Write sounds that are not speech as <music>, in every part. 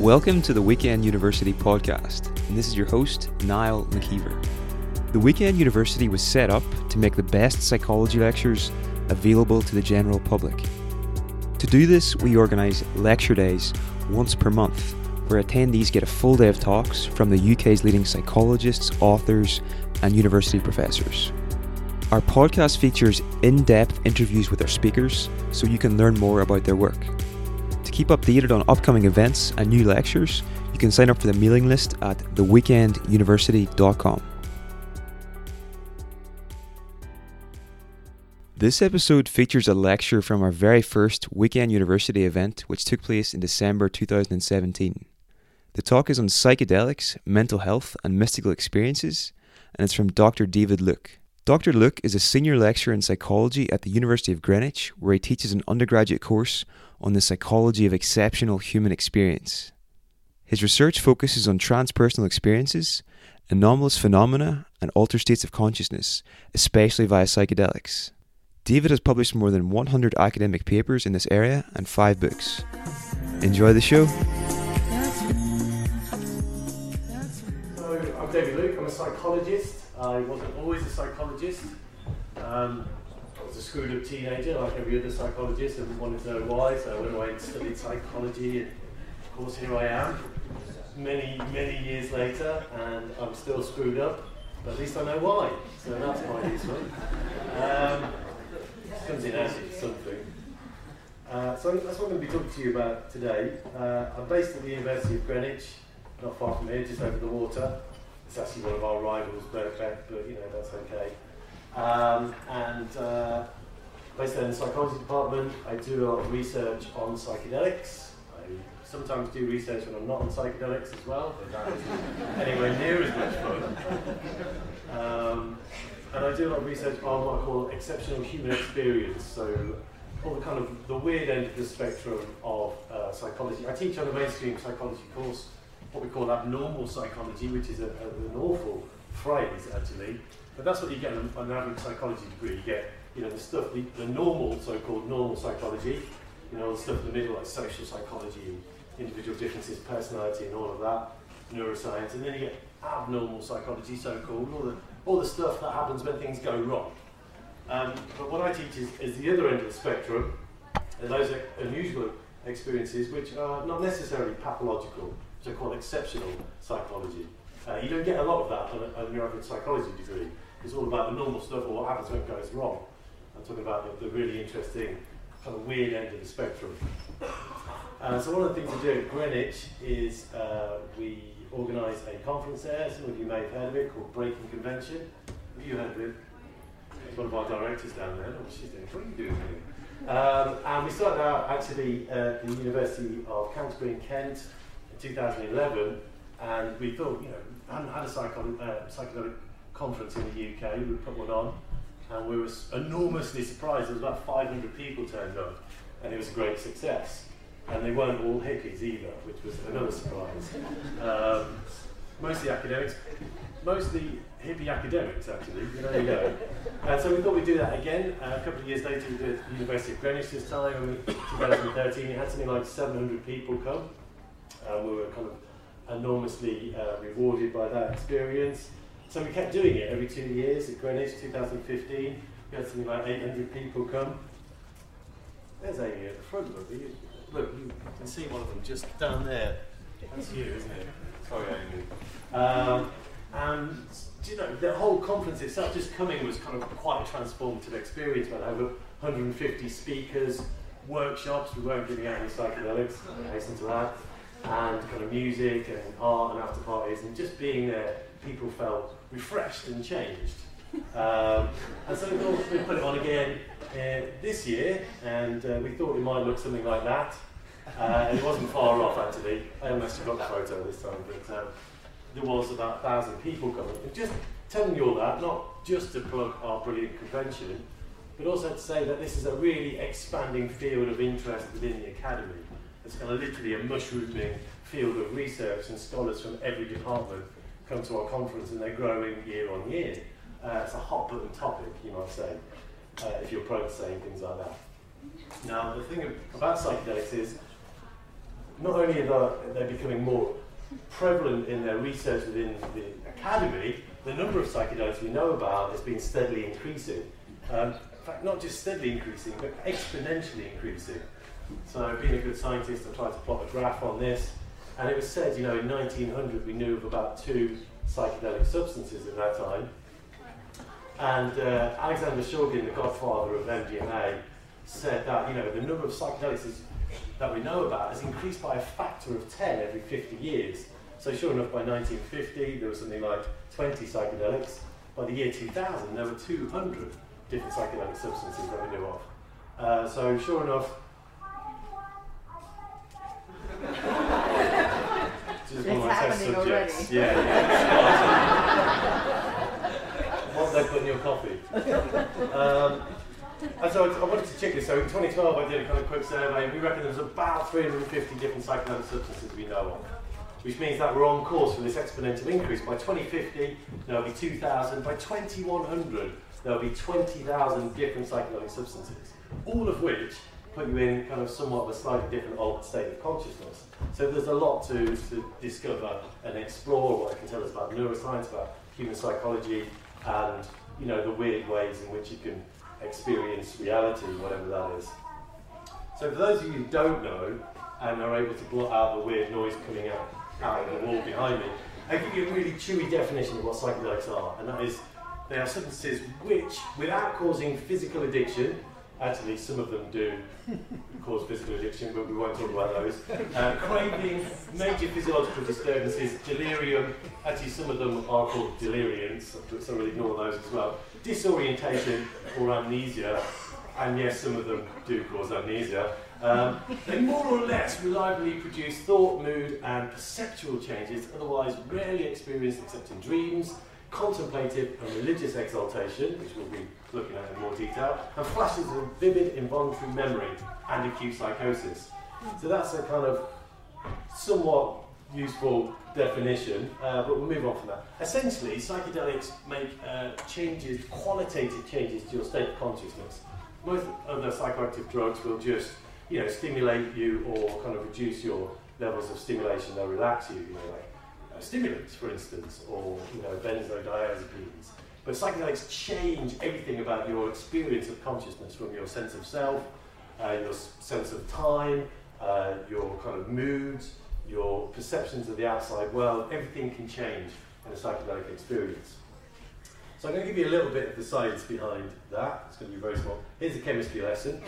Welcome to the Weekend University podcast, and this is your host, Niall McKeever. The Weekend University was set up to make the best psychology lectures available to the general public. To do this, we organise lecture days once per month, where attendees get a full day of talks from the UK's leading psychologists, authors, and university professors. Our podcast features in depth interviews with our speakers so you can learn more about their work. To keep updated on upcoming events and new lectures, you can sign up for the mailing list at theweekenduniversity.com. This episode features a lecture from our very first Weekend University event, which took place in December 2017. The talk is on psychedelics, mental health, and mystical experiences, and it's from Dr. David Luke. Dr. Luke is a senior lecturer in psychology at the University of Greenwich, where he teaches an undergraduate course on the psychology of exceptional human experience. His research focuses on transpersonal experiences, anomalous phenomena, and altered states of consciousness, especially via psychedelics. David has published more than 100 academic papers in this area and five books. Enjoy the show. So, I'm David Luke, I'm a psychologist. I wasn't always a psychologist. Um, screwed up teenager, like every other psychologist, and wanted to know why, so I went away and studied psychology, and of course, here I am, many, many years later, and I'm still screwed up, but at least I know why, so that's quite useful. Um, comes in handy, something. Uh, so that's what I'm going to be talking to you about today. Uh, I'm based at the University of Greenwich, not far from here, just over the water. It's actually one of our rivals, Birkbeck, but you know, that's okay. Um, and uh, based in the psychology department, I do a lot of research on psychedelics. I sometimes do research when I'm not on psychedelics as well, but that isn't anywhere near as much fun. Um, and I do a lot of research on what I call exceptional human experience. So all the kind of the weird end of the spectrum of uh, psychology. I teach on a mainstream psychology course what we call abnormal psychology, which is a, a, an awful phrase actually, but that's what you get on an average psychology degree. You get you know the stuff, the, the normal so-called normal psychology, you know the stuff in the middle like social psychology, individual differences, personality, and all of that, neuroscience, and then you get abnormal psychology, so-called, all the all the stuff that happens when things go wrong. Um, but what I teach is, is the other end of the spectrum, and those unusual experiences which are not necessarily pathological which I call exceptional psychology. Uh, you don't get a lot of that on, a, on your average psychology degree. It's all about the normal stuff or what happens when it goes wrong. I'm talking about the, the really interesting, kind of weird end of the spectrum. Uh, so one of the things we do at Greenwich is uh, we organise a conference there. Some of you may have heard of it called Breaking Convention. Have you heard of it? There's one of our directors down there. Oh, she's doing. What are you doing here? Um, and we started out actually at the University of Canterbury in Kent in 2011, and we thought, you know, we hadn't had a psycho- uh, psychedelic conference in the UK, we put one on, and we were enormously surprised. There was about 500 people turned up, and it was a great success. And they weren't all hippies either, which was another surprise. Um, mostly academics, mostly hippie academics actually. There you go. And so we thought we'd do that again. Uh, a couple of years later, we did at the University of Greenwich this time, in 2013, it had something like 700 people come. Um, we were kind of enormously uh, rewarded by that experience. So we kept doing it every two years at Greenwich, 2015. We had something like 800 people come. There's Amy at the front, look. You, look, you can see one of them just down there. That's you, isn't it? Sorry, Amy. Um, and you know, the whole conference itself, just coming, was kind of quite a transformative experience. We had over 150 speakers, workshops. We weren't giving out any psychedelics, I hasten to add and kind of music and art and after parties and just being there, people felt refreshed and changed. <laughs> Um, and so we thought we'd put it on again uh, this year, and uh, we thought it might look something like that. Uh, and it wasn't far off actually. I almost got the photo this time, but um, there was about a thousand people coming. And just telling you all that, not just to plug our brilliant convention, but also to say that this is a really expanding field of interest within the academy. It's kind of literally a mushrooming field of research, and scholars from every department come to our conference, and they're growing year on year. Uh, it's a hot button topic, you might say, uh, if you're prone to saying things like that. Now, the thing about psychedelics is not only are they becoming more prevalent in their research within the academy, the number of psychedelics we know about has been steadily increasing. Um, in fact, not just steadily increasing, but exponentially increasing. So, being a good scientist, I tried to plot a graph on this, and it was said, you know, in 1900 we knew of about two psychedelic substances at that time. And uh, Alexander Shulgin, the godfather of MDMA, said that, you know, the number of psychedelics is, that we know about has increased by a factor of 10 every 50 years. So sure enough, by 1950, there was something like 20 psychedelics. By the year 2000, there were 200 different psychedelic substances that we knew of. Uh, so sure enough, just one of my test subjects. Already. Yeah, yeah. what they put in your coffee. Um, and so I wanted to check this. So in 2012, I did a kind of quick survey. We reckon there's about 350 different psychedelic substances we know of which means that we're on course for this exponential increase. By 2050, there'll be 2,000. By 2100, there'll be 20,000 different psychedelic substances, all of which put you in kind of somewhat of a slightly different altered state of consciousness. So there's a lot to, to discover and explore what it can tell us about neuroscience, about human psychology, and you know the weird ways in which you can experience reality, whatever that is. So for those of you who don't know and are able to blot out the weird noise coming out, out of the wall behind me, I give you a really chewy definition of what psychedelics are, and that is they are substances which, without causing physical addiction, Actually, some of them do cause physical addiction, but we won't talk about those. Uh, craving, major physiological disturbances, delirium. Actually, some of them are called deliriants, so we'll ignore those as well. Disorientation or amnesia, and yes, some of them do cause amnesia. Um, they more or less reliably produce thought, mood, and perceptual changes, otherwise rarely experienced except in dreams, contemplative and religious exaltation, which we'll be looking at it in more detail, and flashes of vivid involuntary memory and acute psychosis. So that's a kind of somewhat useful definition, uh, but we'll move on from that. Essentially, psychedelics make uh, changes, qualitative changes to your state of consciousness. Most other psychoactive drugs will just, you know, stimulate you or kind of reduce your levels of stimulation. They'll relax you, you know, like uh, stimulants, for instance, or you know, benzodiazepines. But psychedelics change everything about your experience of consciousness, from your sense of self, uh, your sense of time, uh, your kind of moods, your perceptions of the outside world. Everything can change in a psychedelic experience. So I'm going to give you a little bit of the science behind that. It's going to be very small. Here's a chemistry lesson.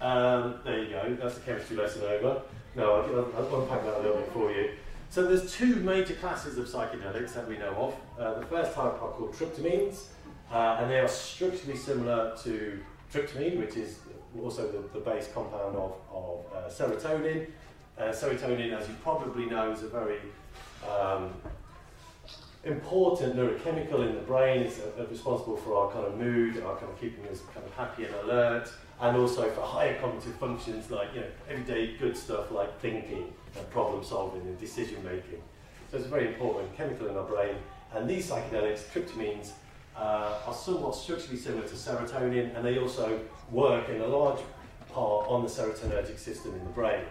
Um, there you go. That's the chemistry lesson over. No, I'll, I'll unpack that a little bit for you. So there's two major classes of psychedelics that we know of. Uh, the first type are called tryptamines, uh, and they are structurally similar to tryptamine, which is also the, the base compound of, of uh, serotonin. Uh, serotonin, as you probably know, is a very um, important neurochemical in the brain. It's uh, responsible for our kind of mood, our kind of keeping us kind of happy and alert, and also for higher cognitive functions like you know everyday good stuff like thinking and problem solving and decision making. So it's a very important chemical in our brain. And these psychedelics, tryptamines, uh, are somewhat structurally similar to serotonin, and they also work in a large part on the serotonergic system in the brain.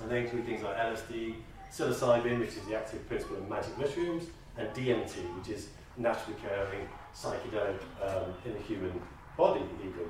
And they include things like LSD, psilocybin, which is the active principle of magic mushrooms, and DMT, which is naturally occurring psychedelic um, in the human body, even.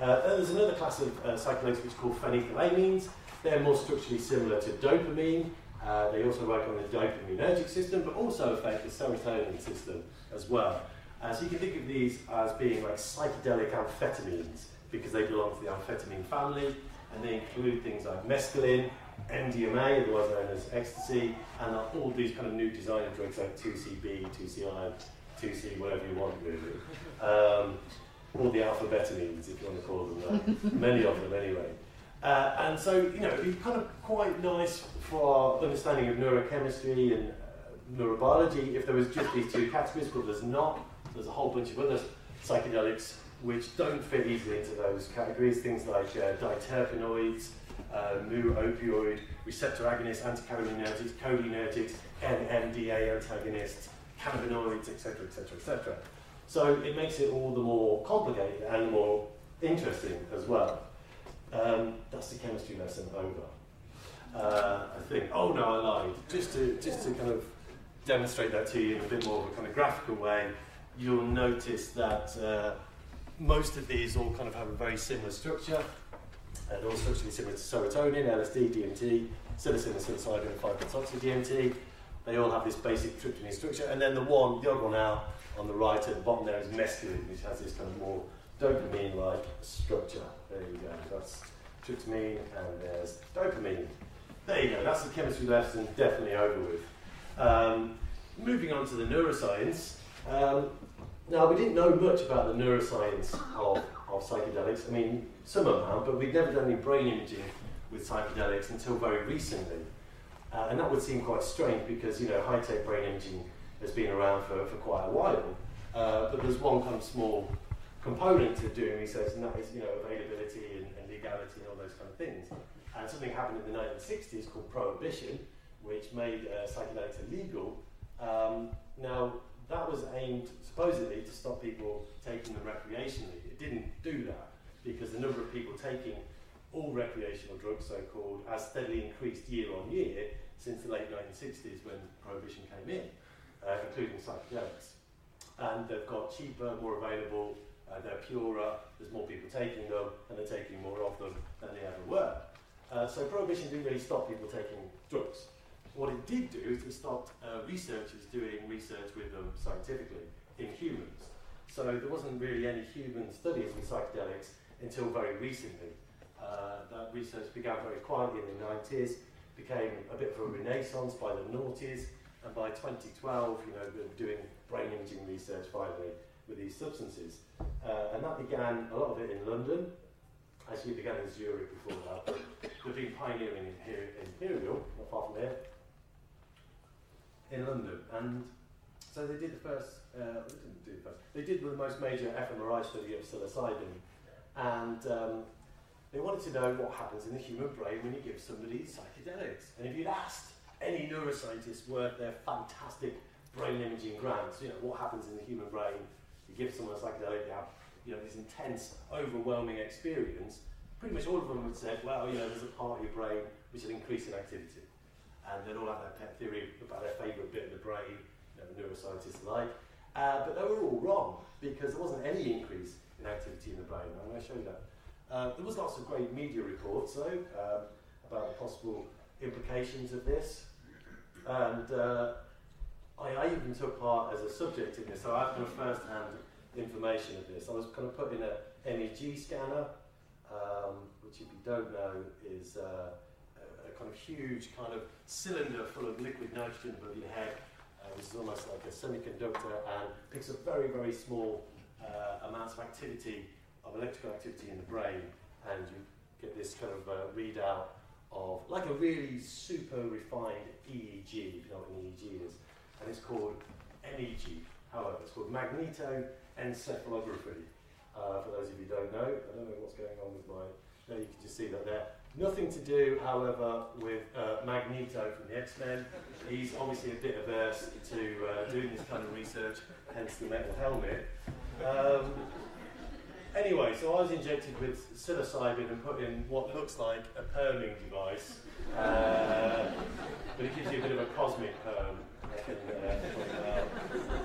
Uh, there's another class of uh, psychedelics which called phenethylamines, they're more structurally similar to dopamine. Uh, they also work on the dopaminergic system, but also affect the serotonin system as well. Uh, so you can think of these as being like psychedelic amphetamines because they belong to the amphetamine family, and they include things like mescaline, MDMA, otherwise known as ecstasy, and all these kind of new designer drugs like 2CB, 2CI, 2C, whatever you want really. Um, all the alphabetamines, if you want to call them that. <laughs> Many of them anyway. Uh, and so, you know, it'd be kind of quite nice for our understanding of neurochemistry and uh, neurobiology if there was just these two categories, but there's not. There's a whole bunch of other psychedelics which don't fit easily into those categories, things like uh, diterpenoids, uh, mu opioid, receptor agonists, anticholinergics, cholinergics, NMDA antagonists, cannabinoids, etc., etc., etc. So it makes it all the more complicated and more interesting as well. Um, that's the chemistry lesson over. Uh, I think, Oh no, I lied. Just to just to kind of demonstrate that to you in a bit more of a kind of graphical way, you'll notice that uh, most of these all kind of have a very similar structure. They're all structurally similar to serotonin, LSD, DMT, psilocybin, psilocybin, and 5-methoxy DMT. They all have this basic tryptamine structure, and then the one, the odd one now on the right at the bottom there is mescaline, which has this kind of more dopamine-like structure. There you go. That's tryptamine, and there's dopamine. There you go. That's the chemistry lesson, definitely over with. Um, moving on to the neuroscience. Um, now, we didn't know much about the neuroscience of, of psychedelics. I mean, some amount, but we'd never done any brain imaging with psychedelics until very recently. Uh, and that would seem quite strange because, you know, high-tech brain imaging has been around for, for quite a while. Uh, but there's one kind of small component to doing research, and that is, you know, availability and, and legality and all those kind of things. And something happened in the 1960s called prohibition, which made uh, psychedelics illegal. Um, now, that was aimed supposedly to stop people taking them recreationally. It didn't do that because the number of people taking all recreational drugs, so called, has steadily increased year on year since the late 1960s when prohibition came in, uh, including psychedelics. And they've got cheaper, more available, uh, they're purer, there's more people taking them, and they're taking more of them than they ever were. Uh, so prohibition didn't really stop people taking drugs. What it did do is it stopped uh, researchers doing research with them scientifically in humans. So there wasn't really any human studies with psychedelics until very recently. Uh, that research began very quietly in the 90s, became a bit of a renaissance by the noughties, and by 2012, you know, we were doing brain imaging research finally with these substances. Uh, and that began, a lot of it in London, actually began in Zurich before that, we've been pioneering in Imperial, not far from here, in London. And so they did the first, uh, they didn't do the first, they did the most major fMRI study of psilocybin. And um, they wanted to know what happens in the human brain when you give somebody psychedelics. And if you'd asked any neuroscientist worth their fantastic brain imaging grants, you know, what happens in the human brain, you give someone a psychedelic, you have you know, this intense, overwhelming experience, pretty much all of them would say, well, you know, there's a part of your brain which is increasing activity. And they'd all have their pet theory about their favourite bit of the brain, you know, the neuroscientists like. Uh, but they were all wrong because there wasn't any increase in activity in the brain. I'm going to show you that. Uh, there was lots of great media reports, though, um, about the possible implications of this. And uh, I, I, even took part as a subject in this, so I've got first-hand information of this. I was kind of put in a MEG scanner, um, which if you don't know is uh, a, a, kind of huge kind of cylinder full of liquid nitrogen above your head, uh, which is almost like a semiconductor and picks up very, very small uh, amounts of activity of electrical activity in the brain, and you get this kind of uh, readout of like a really super refined EEG, if you know what an EEG is, and it's called MEG. However, it's called magnetoencephalography. Uh, for those of you who don't know, I don't know what's going on with my. There you can just see that there. Nothing to do, however, with uh, Magneto from the X Men. He's obviously a bit averse to uh, doing this kind of research, hence the metal helmet. Um, Anyway, so I was injected with psilocybin and put in what looks like a perming device, uh, but it gives you a bit of a cosmic perm. uh,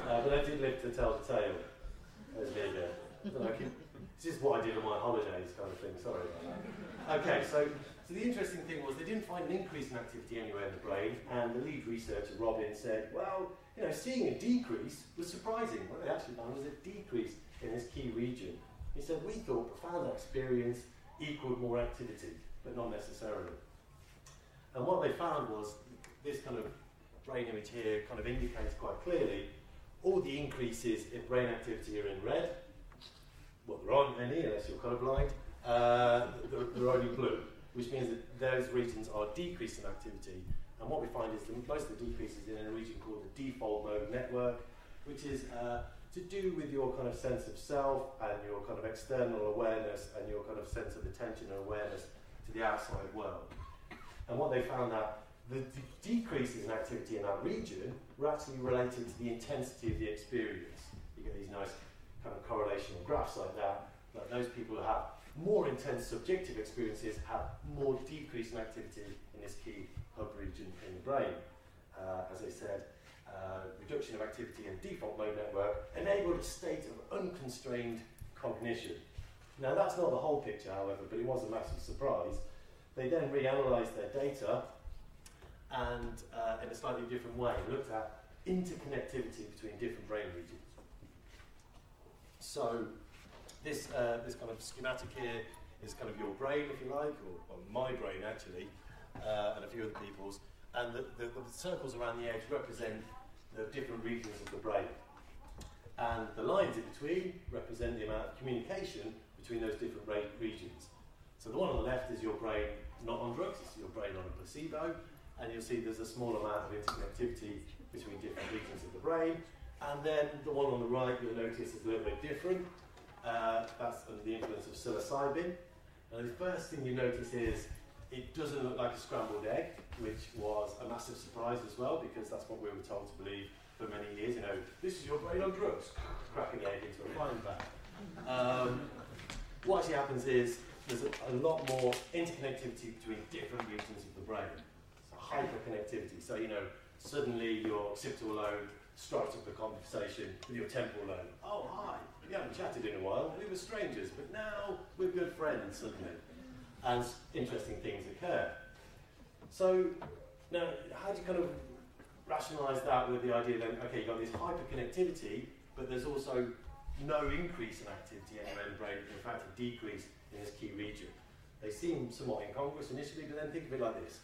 uh, but I did live to tell the tale. Me again. this is what I did on my holidays, kind of thing. Sorry about that. Okay, so, so the interesting thing was they didn't find an increase in activity anywhere in the brain, and the lead researcher, Robin, said, well, you know, seeing a decrease was surprising. What they actually found was a decrease in this key region. He said, we thought profound experience equaled more activity, but not necessarily. And what they found was this kind of brain image here kind of indicates quite clearly all the increases in brain activity are in red. Well, there aren't any unless you're colourblind. Uh, they're, they're only blue, which means that those regions are decreasing activity. And what we find is that most of the decreases in a region called the default mode network, which is uh, to do with your kind of sense of self and your kind of external awareness and your kind of sense of attention and awareness to the outside world. And what they found that the d- decreases in activity in that region were actually related to the intensity of the experience. You get these nice kind of correlational graphs like that. That those people who have more intense subjective experiences have more decrease in activity in this key hub region in the brain. Uh, as I said, uh, reduction of activity and default mode network enabled a state of unconstrained cognition. Now that's not the whole picture, however, but it was a massive surprise. They then reanalyzed their data and uh, in a slightly different way looked at interconnectivity between different brain regions. So this, uh, this kind of schematic here is kind of your brain, if you like, or, my brain actually, uh, and a few other people's. And the, the, the, circles around the edge represent the different regions of the brain. And the lines in between represent the amount of communication between those different regions. So the one on the left is your brain not on drugs, it's your brain on a placebo, and you'll see there's a small amount of interconnectivity between different regions of the brain. And then the one on the right you'll notice is a little bit different. Uh, that's under the influence of psilocybin. And the first thing you notice is it doesn't look like a scrambled egg, which was a massive surprise as well, because that's what we were told to believe for many years. You know, this is your brain on drugs, cracking egg into a frying pan. Um, what actually happens is there's a, a, lot more interconnectivity between different regions of the brain. It's So hyperconnectivity. So you know, suddenly your occipital lobe strikes up a conversation with your temporal lobe. Oh hi, we haven't chatted in a while. We were strangers, but now we're good friends suddenly as interesting things occur. So now, how do you kind of rationalise that with the idea that okay, you've got this hyperconnectivity, but there's also no increase in activity anywhere in the brain, in fact, a decrease in this key region. They seem somewhat incongruous initially, but then think of it like this.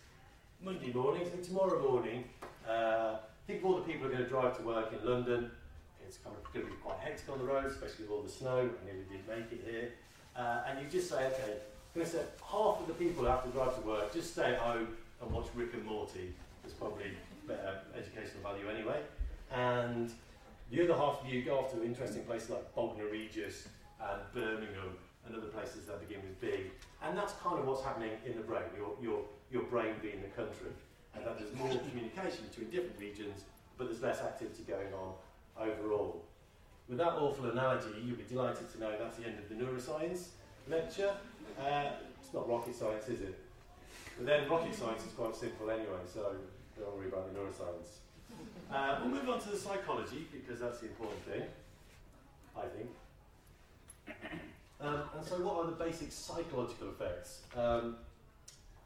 Monday morning, so tomorrow morning, uh, think of all the people who are going to drive to work in London. It's kind of going to be quite hectic on the roads, especially with all the snow. I nearly did make it here. Uh, and you just say, okay, I'm say half of the people who have to drive to work just stay at home and watch Rick and Morty. There's probably better educational value anyway. And the other half of you go off to interesting places like Bognor Regis and Birmingham and other places that begin with B. And that's kind of what's happening in the brain, your, your, your brain being the country. And that there's more communication between different regions, but there's less activity going on overall. With that awful analogy, you'll be delighted to know that's the end of the neuroscience lecture. Uh, it's not rocket science, is it? But then rocket science is quite simple anyway, so don't worry about the neuroscience. Uh, we'll move on to the psychology because that's the important thing, I think. Um, and so, what are the basic psychological effects? Um,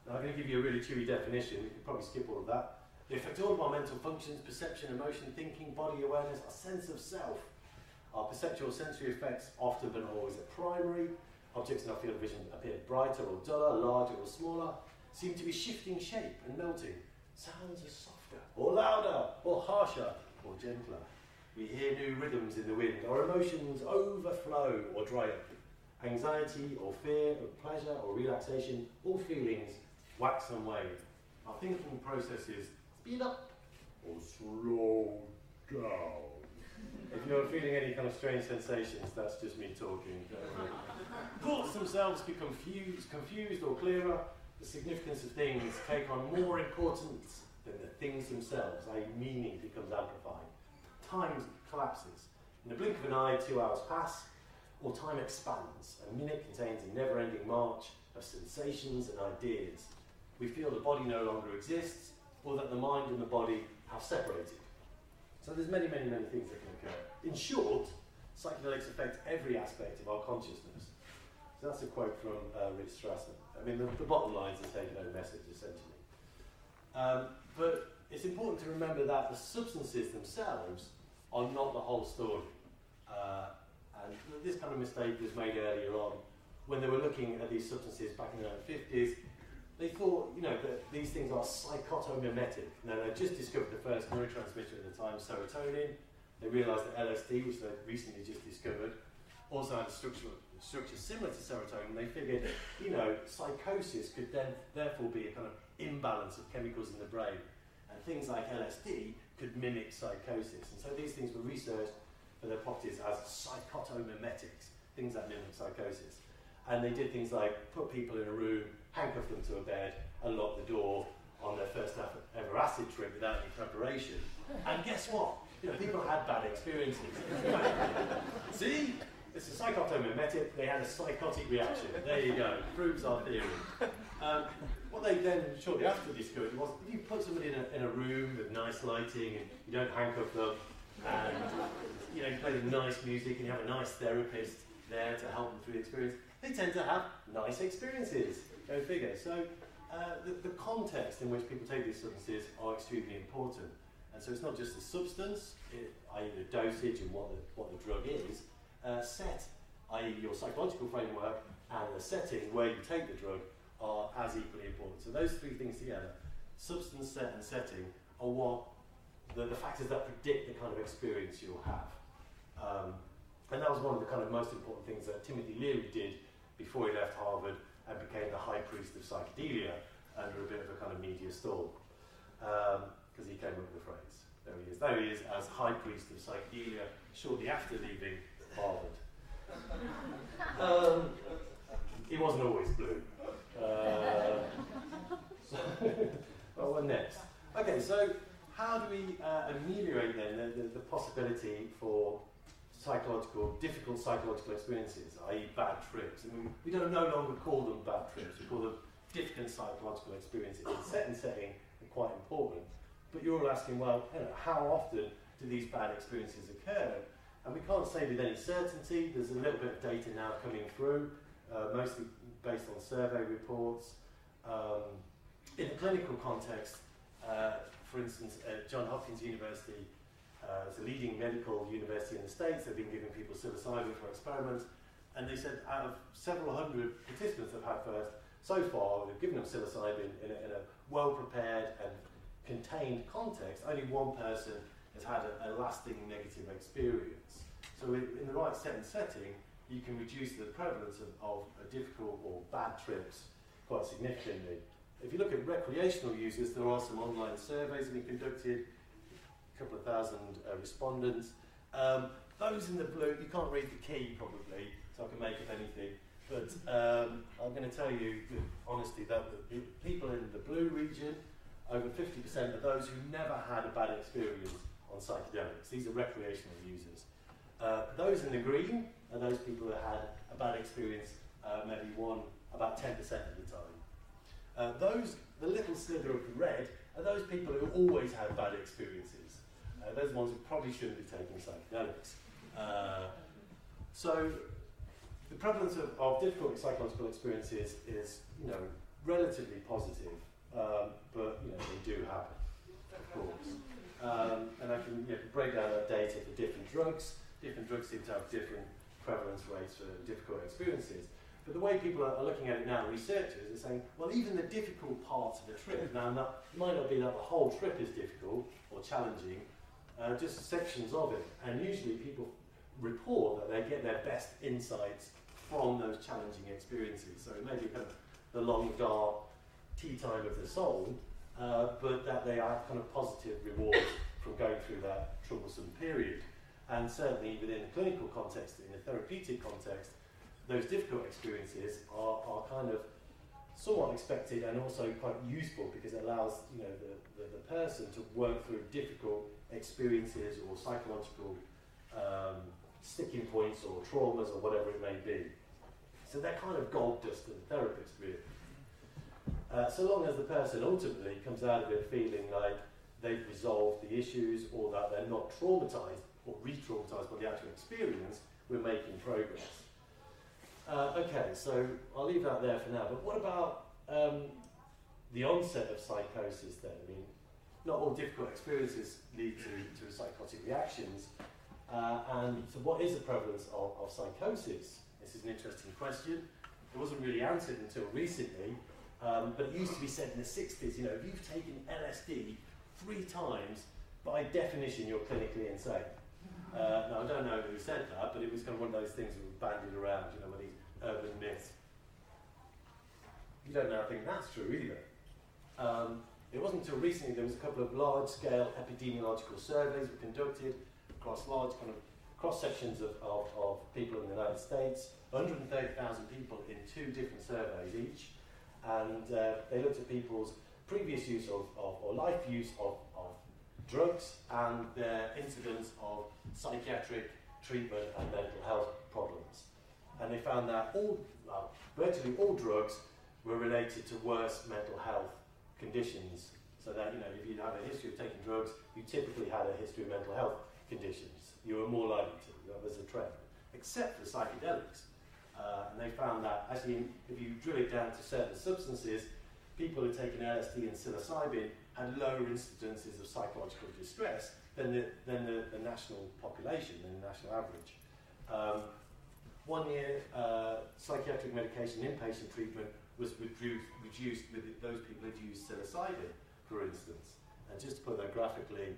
I'm going to give you a really chewy definition. You can probably skip all of that. They affect all of our mental functions, perception, emotion, thinking, body awareness, our sense of self. Our perceptual sensory effects often but not always are primary. Objects in our field of vision appear brighter or duller, larger or smaller, seem to be shifting shape and melting. Sounds are softer or louder or harsher or gentler. We hear new rhythms in the wind. Our emotions overflow or dry up. Anxiety or fear or pleasure or relaxation, all feelings wax and wane. Our thinking processes speed up or slow down. If you're feeling any kind of strange sensations, that's just me talking. <laughs> Thoughts themselves become confused, confused or clearer. The significance of things take on more importance than the things themselves, i.e., meaning becomes amplified. Time collapses. In the blink of an eye, two hours pass, or time expands. A minute contains a never ending march of sensations and ideas. We feel the body no longer exists, or that the mind and the body have separated. So there's many, many, many things that can occur. In short, psychedelics affect every aspect of our consciousness. So that's a quote from uh, Rick Strassman. I mean, the, the bottom line is a take-home message, essentially. Um, but it's important to remember that the substances themselves are not the whole story. Uh, and this kind of mistake was made earlier on when they were looking at these substances back in the 50s they thought, you know, that these things are psychotomimetic. Now, they just discovered the first neurotransmitter at the time, serotonin. They realised that LSD, which they recently just discovered, also had a structure, structure similar to serotonin. They figured, you know, psychosis could then therefore be a kind of imbalance of chemicals in the brain. And things like LSD could mimic psychosis. And so these things were researched for their properties as psychotomimetics, things that mimic psychosis. And they did things like put people in a room, handcuff them to a bed, and lock the door on their first ever acid trip without any preparation. And guess what? You know, people had bad experiences. <laughs> See? It's a psychotomimetic. They had a psychotic reaction. There you go. Proves our theory. Um, what they then shortly after discovered was if you put somebody in a, in a room with nice lighting and you don't handcuff them and you know you play nice music and you have a nice therapist there to help them through the experience, they tend to have nice experiences. Go figure. So uh, the, the context in which people take these substances are extremely important. And so it's not just the substance, it, i.e. the dosage and what the, what the drug is, uh, set, i.e. your psychological framework, and the setting where you take the drug are as equally important. So those three things together, substance, set, and setting, are what the, the factors that predict the kind of experience you'll have. Um, and that was one of the kind of most important things that Timothy Leary did before he left Harvard and became the high priest of psychedelia under a bit of a kind of media storm. Because um, he came up with the phrase. There he is. There he is as high priest of psychedelia shortly after leaving Harvard. <laughs> Um, he wasn't always blue. Uh, so <laughs> well, what next? Okay, so how do we uh, ameliorate then the, the, the, possibility for psychological, difficult psychological experiences, i.e., bad trips? I mean, we don't no longer call them bad trips, we call them difficult psychological experiences. The set and setting are quite important. But you're all asking, well, you know, how often do these bad experiences occur? And we can't say with any certainty. There's a little bit of data now coming through, uh, mostly based on survey reports. Um, in a clinical context, uh, for instance, at Johns Hopkins University, uh, it's a leading medical university in the States. They've been giving people psilocybin for experiments. And they said out of several hundred participants they've had first, so far they've given them psilocybin in a, in a well prepared and contained context. Only one person has had a, a lasting negative experience. So, in, in, the right set and setting, you can reduce the prevalence of, of difficult or bad trips quite significantly. If you look at recreational users, there are some online surveys being conducted, couple of thousand uh, respondents. Um, those in the blue, you can't read the key probably, so I can make up anything. But um, I'm going to tell you with honesty that the people in the blue region, over 50% of those who never had a bad experience on psychedelics. These are recreational users. Uh, those in the green are those people who had a bad experience, uh, maybe one, about 10% of the time. Uh, those, the little sliver of red, are those people who always had bad experiences. Uh, those ones who probably shouldn't be taking psychedelics. Uh, so the prevalence of, of, difficult psychological experiences is, you know, relatively positive, um, but you know they do happen, of course. Um, and I can you know, break down that data for different drugs. Different drugs seem to have different prevalence rates for difficult experiences. But the way people are, looking at it now, researchers are saying, well, even the difficult parts of the trip, now that might not be that the whole trip is difficult or challenging, uh, just sections of it. And usually people report that they get their best insights from those challenging experiences. So it may be kind of the long, dark tea time of the soul, uh, but that they have kind of positive rewards from going through that troublesome period. And certainly within a clinical context, in a therapeutic context, those difficult experiences are, are kind of somewhat expected and also quite useful because it allows you know the, the, the person to work through difficult experiences or psychological um, sticking points or traumas or whatever it may be. So they're kind of gold dust to the therapist, really. Uh, so long as the person ultimately comes out of it feeling like they've resolved the issues or that they're not traumatized or re traumatized by the actual experience, we're making progress. Uh, okay, so I'll leave that there for now. But what about um, the onset of psychosis then? I mean, not all difficult experiences lead to, to psychotic reactions. Uh, and so, what is the prevalence of, of psychosis? This is an interesting question. It wasn't really answered until recently. Um, but it used to be said in the 60s, you know, if you've taken LSD three times, by definition, you're clinically insane. Uh, now, I don't know who said that, but it was kind of one of those things that were bandied around, you know, with these urban myths. You don't now think that's true either. Um, it wasn't until recently there was a couple of large-scale epidemiological surveys were conducted across large kind of cross sections of, of, of people in the United States, 130,000 people in two different surveys each and uh, they looked at people's previous use of, of or life use of, of drugs and their incidence of psychiatric treatment and mental health problems. And they found that all, well, virtually all drugs were related to worse mental health conditions. So that, you know, if you have a history of taking drugs, you typically had a history of mental health conditions. You were more likely to, that was a trend, except for psychedelics. Uh, and they found that actually, if you drill it down to certain substances, people who taken LSD and psilocybin had lower incidences of psychological distress than the, than the, the national population, than the national average. Um, one year, uh, psychiatric medication inpatient treatment was reduced, reduced with those people who'd used psilocybin, for instance. And just to put that graphically,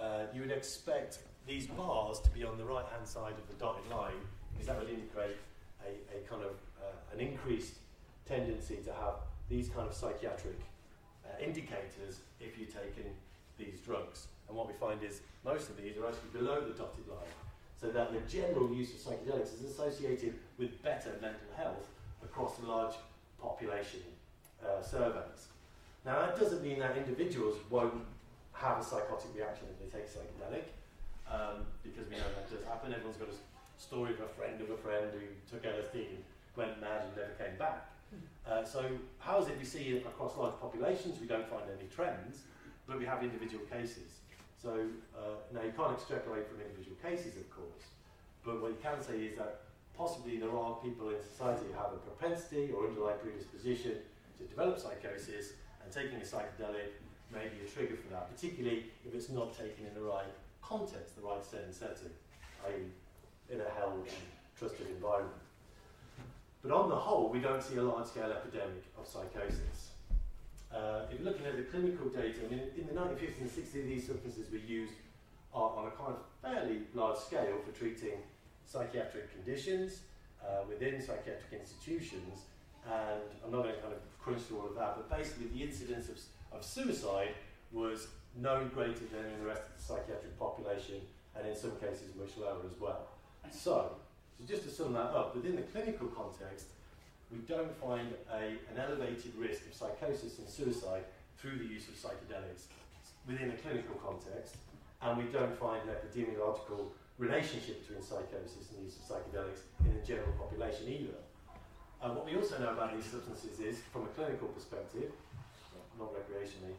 uh, you would expect these bars to be on the right hand side of the dotted line because that would indicate a, a kind of uh, an increased tendency to have these kind of psychiatric uh, indicators if you're taking these drugs. And what we find is most of these are actually below the dotted line. So that the general use of psychedelics is associated with better mental health across a large population uh, surveys. Now that doesn't mean that individuals won't have a psychotic reaction if they take psychedelic, um, because we know that does happen. Everyone's got a story of a friend of a friend who took LSD and went mad and never came back. Uh, so how is it we see across large populations? We don't find any trends, but we have individual cases. So uh, now you can't extrapolate from individual cases, of course, but what you can say is that possibly there are people in society who have a propensity or underlying predisposition to develop psychosis, and taking a psychedelic may be a trigger for that, particularly if it's not taken in the right context, the right set and setting, i.e., in a held trusted environment. But on the whole, we don't see a large scale epidemic of psychosis. Uh, if you're looking at the clinical data, I mean, in the 1950s and 60s, these substances were used on a kind of fairly large scale for treating psychiatric conditions uh, within psychiatric institutions. And I'm not going to kind of crunch through all of that, but basically the incidence of, of suicide was no greater than in the rest of the psychiatric population, and in some cases much lower as well. So, so just to sum that up, within the clinical context, we don't find a, an elevated risk of psychosis and suicide through the use of psychedelics within a clinical context, and we don't find an epidemiological relationship between psychosis and use of psychedelics in the general population either. And what we also know about these substances is, from a clinical perspective, not recreationally,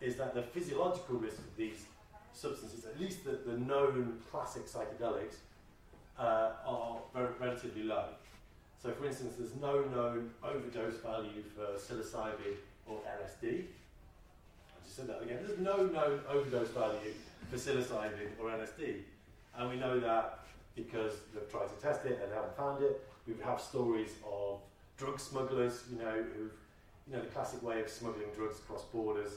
is that the physiological risk of these substances, at least the, the known classic psychedelics, uh, are very, relatively low. So, for instance, there's no known overdose value for psilocybin or LSD. I just said that again. There's no known overdose value for psilocybin or LSD. And we know that because they've tried to test it and haven't found it. We have stories of drug smugglers, you know, who've, you know, the classic way of smuggling drugs across borders.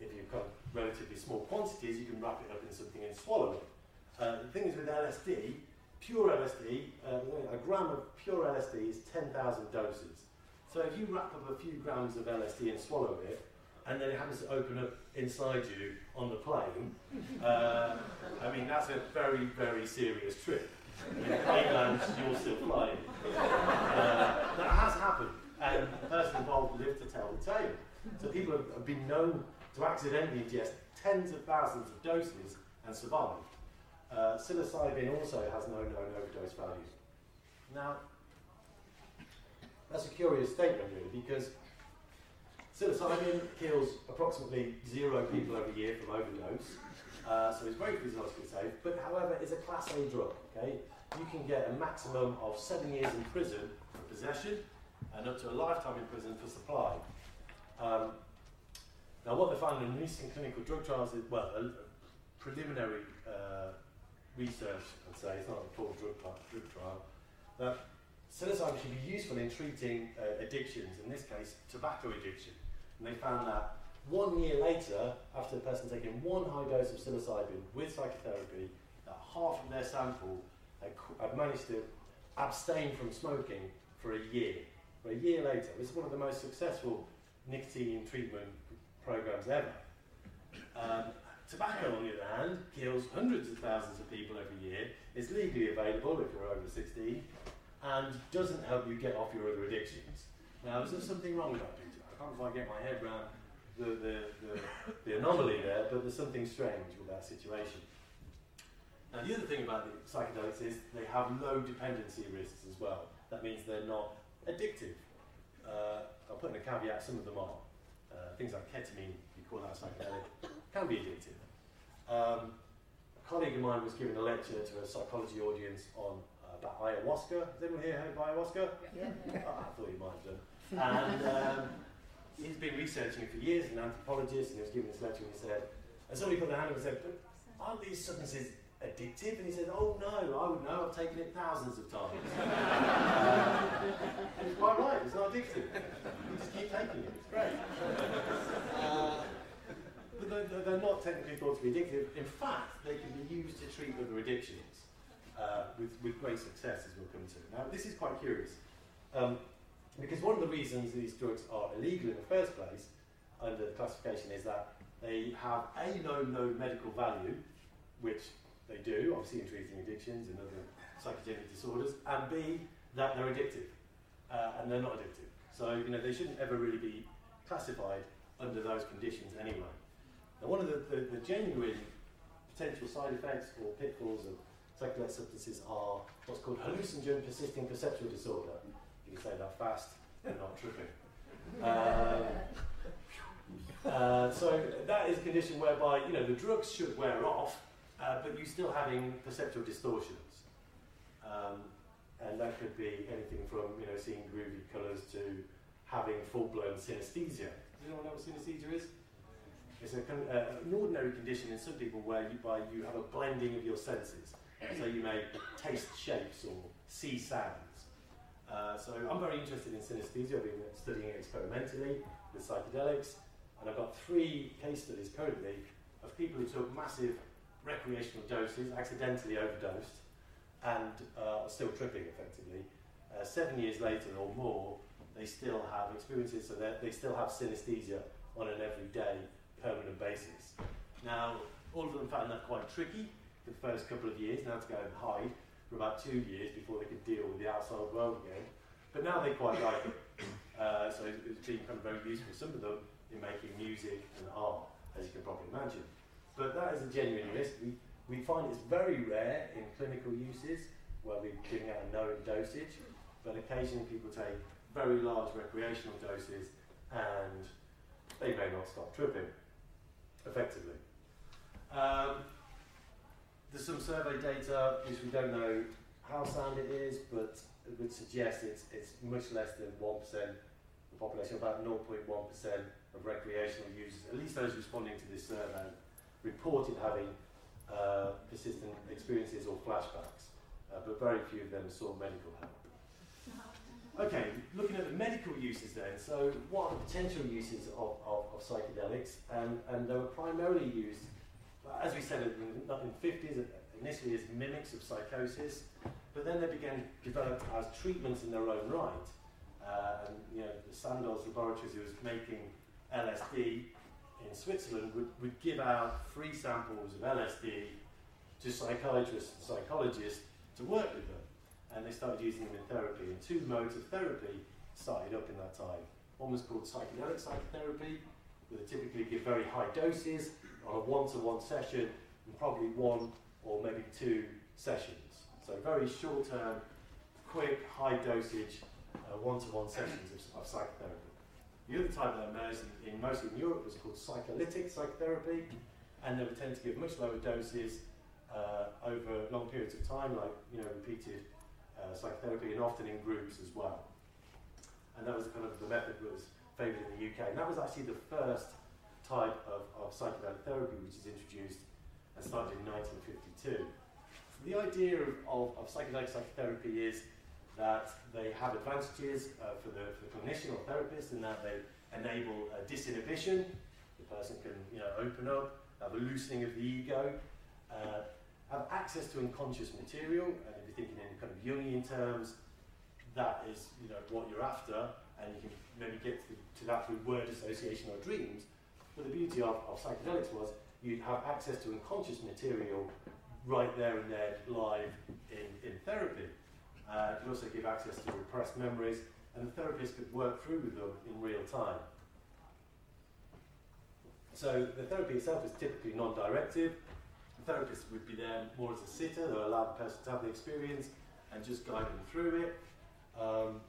If you've got relatively small quantities, you can wrap it up in something and swallow it. Uh, the thing is with LSD, pure LSD, uh, a gram of pure LSD is 10,000 doses. So if you wrap up a few grams of LSD and swallow it, and then it happens to open up inside you on the plane, uh, I mean, that's a very, very serious trip. In England, you're still flying. Uh, that has happened, and the person involved lived to tell the tale. So people have, have been known to accidentally ingest tens of thousands of doses and survive. Uh, psilocybin also has no known overdose values. Now, that's a curious statement, really, because psilocybin kills approximately zero people every year from overdose, uh, so it's very physiologically safe. But however, it's a Class A drug. Okay, you can get a maximum of seven years in prison for possession, and up to a lifetime in prison for supply. Um, now, what they found in recent clinical drug trials is well, a, a preliminary uh, research, I'd say, it's not a full drug, drug trial, that psilocybin should be useful in treating uh, addictions, in this case, tobacco addiction. And they found that one year later, after the person taking one high dose of psilocybin with psychotherapy, that half of their sample had, had managed to abstain from smoking for a year. For a year later, this is one of the most successful nicotine treatment programs ever. Um, Tobacco, on the other hand, kills hundreds of thousands of people every year, is legally available if you're over 16, and doesn't help you get off your other addictions. Now, is there something wrong about Peter? I can't quite get my head around the, the, the, the anomaly there, but there's something strange with that situation. Now, the other thing about the psychedelics is they have low dependency risks as well. That means they're not addictive. Uh, I'll put in a caveat, some of them are. Uh, things like ketamine, you call that psychedelic, can be addictive. Um, a colleague of mine was giving a lecture to a psychology audience on uh, about ayahuasca. Has anyone here heard of ayahuasca? Yeah. oh, I thought you might have done. And um, he's been researching it for years, an anthropologist, and he was giving this lecture and he said, and somebody put their hand up and said, but aren't these substances addictive? And he said, oh no, I would know, I've taken it thousands of times. <laughs> and he's quite right, it's not addictive. You just keep taking it, it's great. Uh, but they're, they're, not technically thought to be addictive. In fact, they can be used to treat other addictions uh, with, with great success, as we'll come to. Now, this is quite curious. Um, because one of the reasons these drugs are illegal in the first place, under the classification, is that they have a no no medical value, which they do, obviously in treating addictions and other psychogenic disorders, and B, that they're addictive, uh, and they're not addictive. So, you know, they shouldn't ever really be classified under those conditions anyway. Now, one of the, the, the genuine potential side effects or pitfalls of psychedelic substances are what's called hallucinogen persisting perceptual disorder. You say that fast and not tripping. Uh, uh, so that is a condition whereby you know the drugs should wear off, uh, but you're still having perceptual distortions, um, and that could be anything from you know seeing groovy colours to having full-blown synesthesia. Does anyone know what synesthesia is? It's a, uh, an ordinary condition in some people where you, by, you have a blending of your senses. So you may taste shapes or see sounds. Uh, so I'm very interested in synesthesia. I've been studying it experimentally with psychedelics. And I've got three case studies currently of people who took massive recreational doses, accidentally overdosed, and uh, are still tripping effectively. Uh, seven years later or more, they still have experiences, so they still have synesthesia on an everyday permanent basis. Now, all of them found that quite tricky the first couple of years, now to go and hide for about two years before they could deal with the outside world again. But now they quite like it. <coughs> Uh, so it's been kind of very useful, some of them, in making music and art, as you can probably imagine. But that is a genuine risk. We, we find it's very rare in clinical uses where we're giving out a known dosage, but occasionally people take very large recreational doses and they may not stop tripping effectively. Um, there's some survey data which we don't know how sound it is, but it would suggest it's, it's much less than 1% of the population, about 0.1% of recreational users, at least those responding to this survey, reported having uh, persistent experiences or flashbacks, uh, but very few of them sought medical help. Okay, looking at the medical uses then, so what are the potential uses of, of, of psychedelics? And, and they were primarily used, as we said in the 50s, initially as mimics of psychosis, but then they began developed as treatments in their own right. Uh, and you know, the Sandoz laboratories who was making LSD in Switzerland would, would give out free samples of LSD to psychiatrists and psychologists to work with them and they started using them in therapy. And two modes of therapy started up in that time. One was called psychedelic psychotherapy, where they typically give very high doses on a one-to-one session, and probably one or maybe two sessions. So very short-term, quick, high dosage, uh, one-to-one sessions of, of, psychotherapy. The other type that emerged in, in mostly in Europe was called psycholytic psychotherapy, and they would tend to give much lower doses uh, over long periods of time, like you know repeated uh, psychotherapy and often in groups as well. And that was kind of the method that was favoured in the UK. And that was actually the first type of, of psychedelic therapy which was introduced and started in 1952. The idea of, of, of psychedelic psychotherapy is that they have advantages uh, for, the, for the clinician or therapist in that they enable uh, disinhibition. The person can you know, open up, have a loosening of the ego, uh, have access to unconscious material, and if you're thinking in kind of Jungian terms, that is you know what you're after, and you can maybe get to, to that through word association or dreams. But the beauty of, of psychedelics was you'd have access to unconscious material right there and there live in, in therapy. Uh, it could also give access to repressed memories, and the therapist could work through with them in real time. So the therapy itself is typically non-directive, the therapist would be there more as a sitter, they'll allow the person to have the experience and just guide them through it. Um,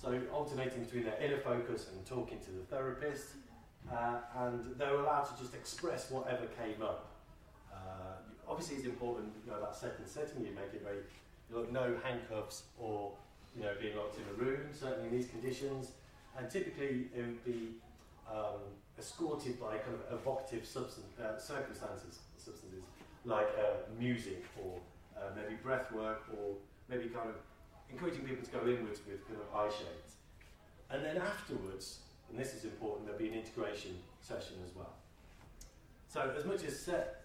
So alternating between their inner focus and talking to the therapist, uh, and they were allowed to just express whatever came up. Uh, obviously, it's important, you know, that second setting. You make it very, you know, no handcuffs or you know being locked in a room. Certainly in these conditions, and typically it would be um, escorted by kind of evocative substance, uh, circumstances, substances like uh, music or uh, maybe breath work or maybe kind of encouraging people to go inwards with kind of eye shades. And then afterwards, and this is important, there'll be an integration session as well. So as much as set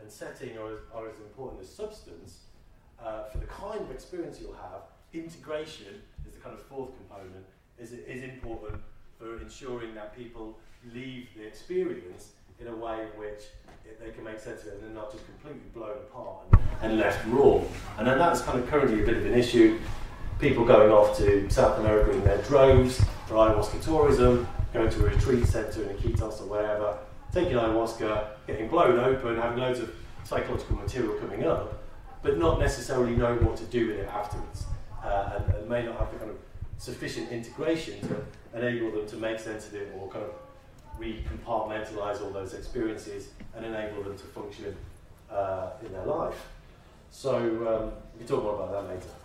and setting are as, are as important as substance, uh, for the kind of experience you'll have, integration is the kind of fourth component, is, is important for ensuring that people leave the experience in a way in which it, they can make sense of it and they're not just completely blown apart and, and left raw. And then that's kind of currently a bit of an issue. People going off to South America in their droves for ayahuasca tourism, going to a retreat centre in Iquitos or wherever, taking ayahuasca, getting blown open, having loads of psychological material coming up, but not necessarily knowing what to do with it afterwards. Uh, and, and may not have the kind of sufficient integration to enable them to make sense of it or kind of recompartmentalize all those experiences and enable them to function uh, in their life. So um, we can talk more about that later.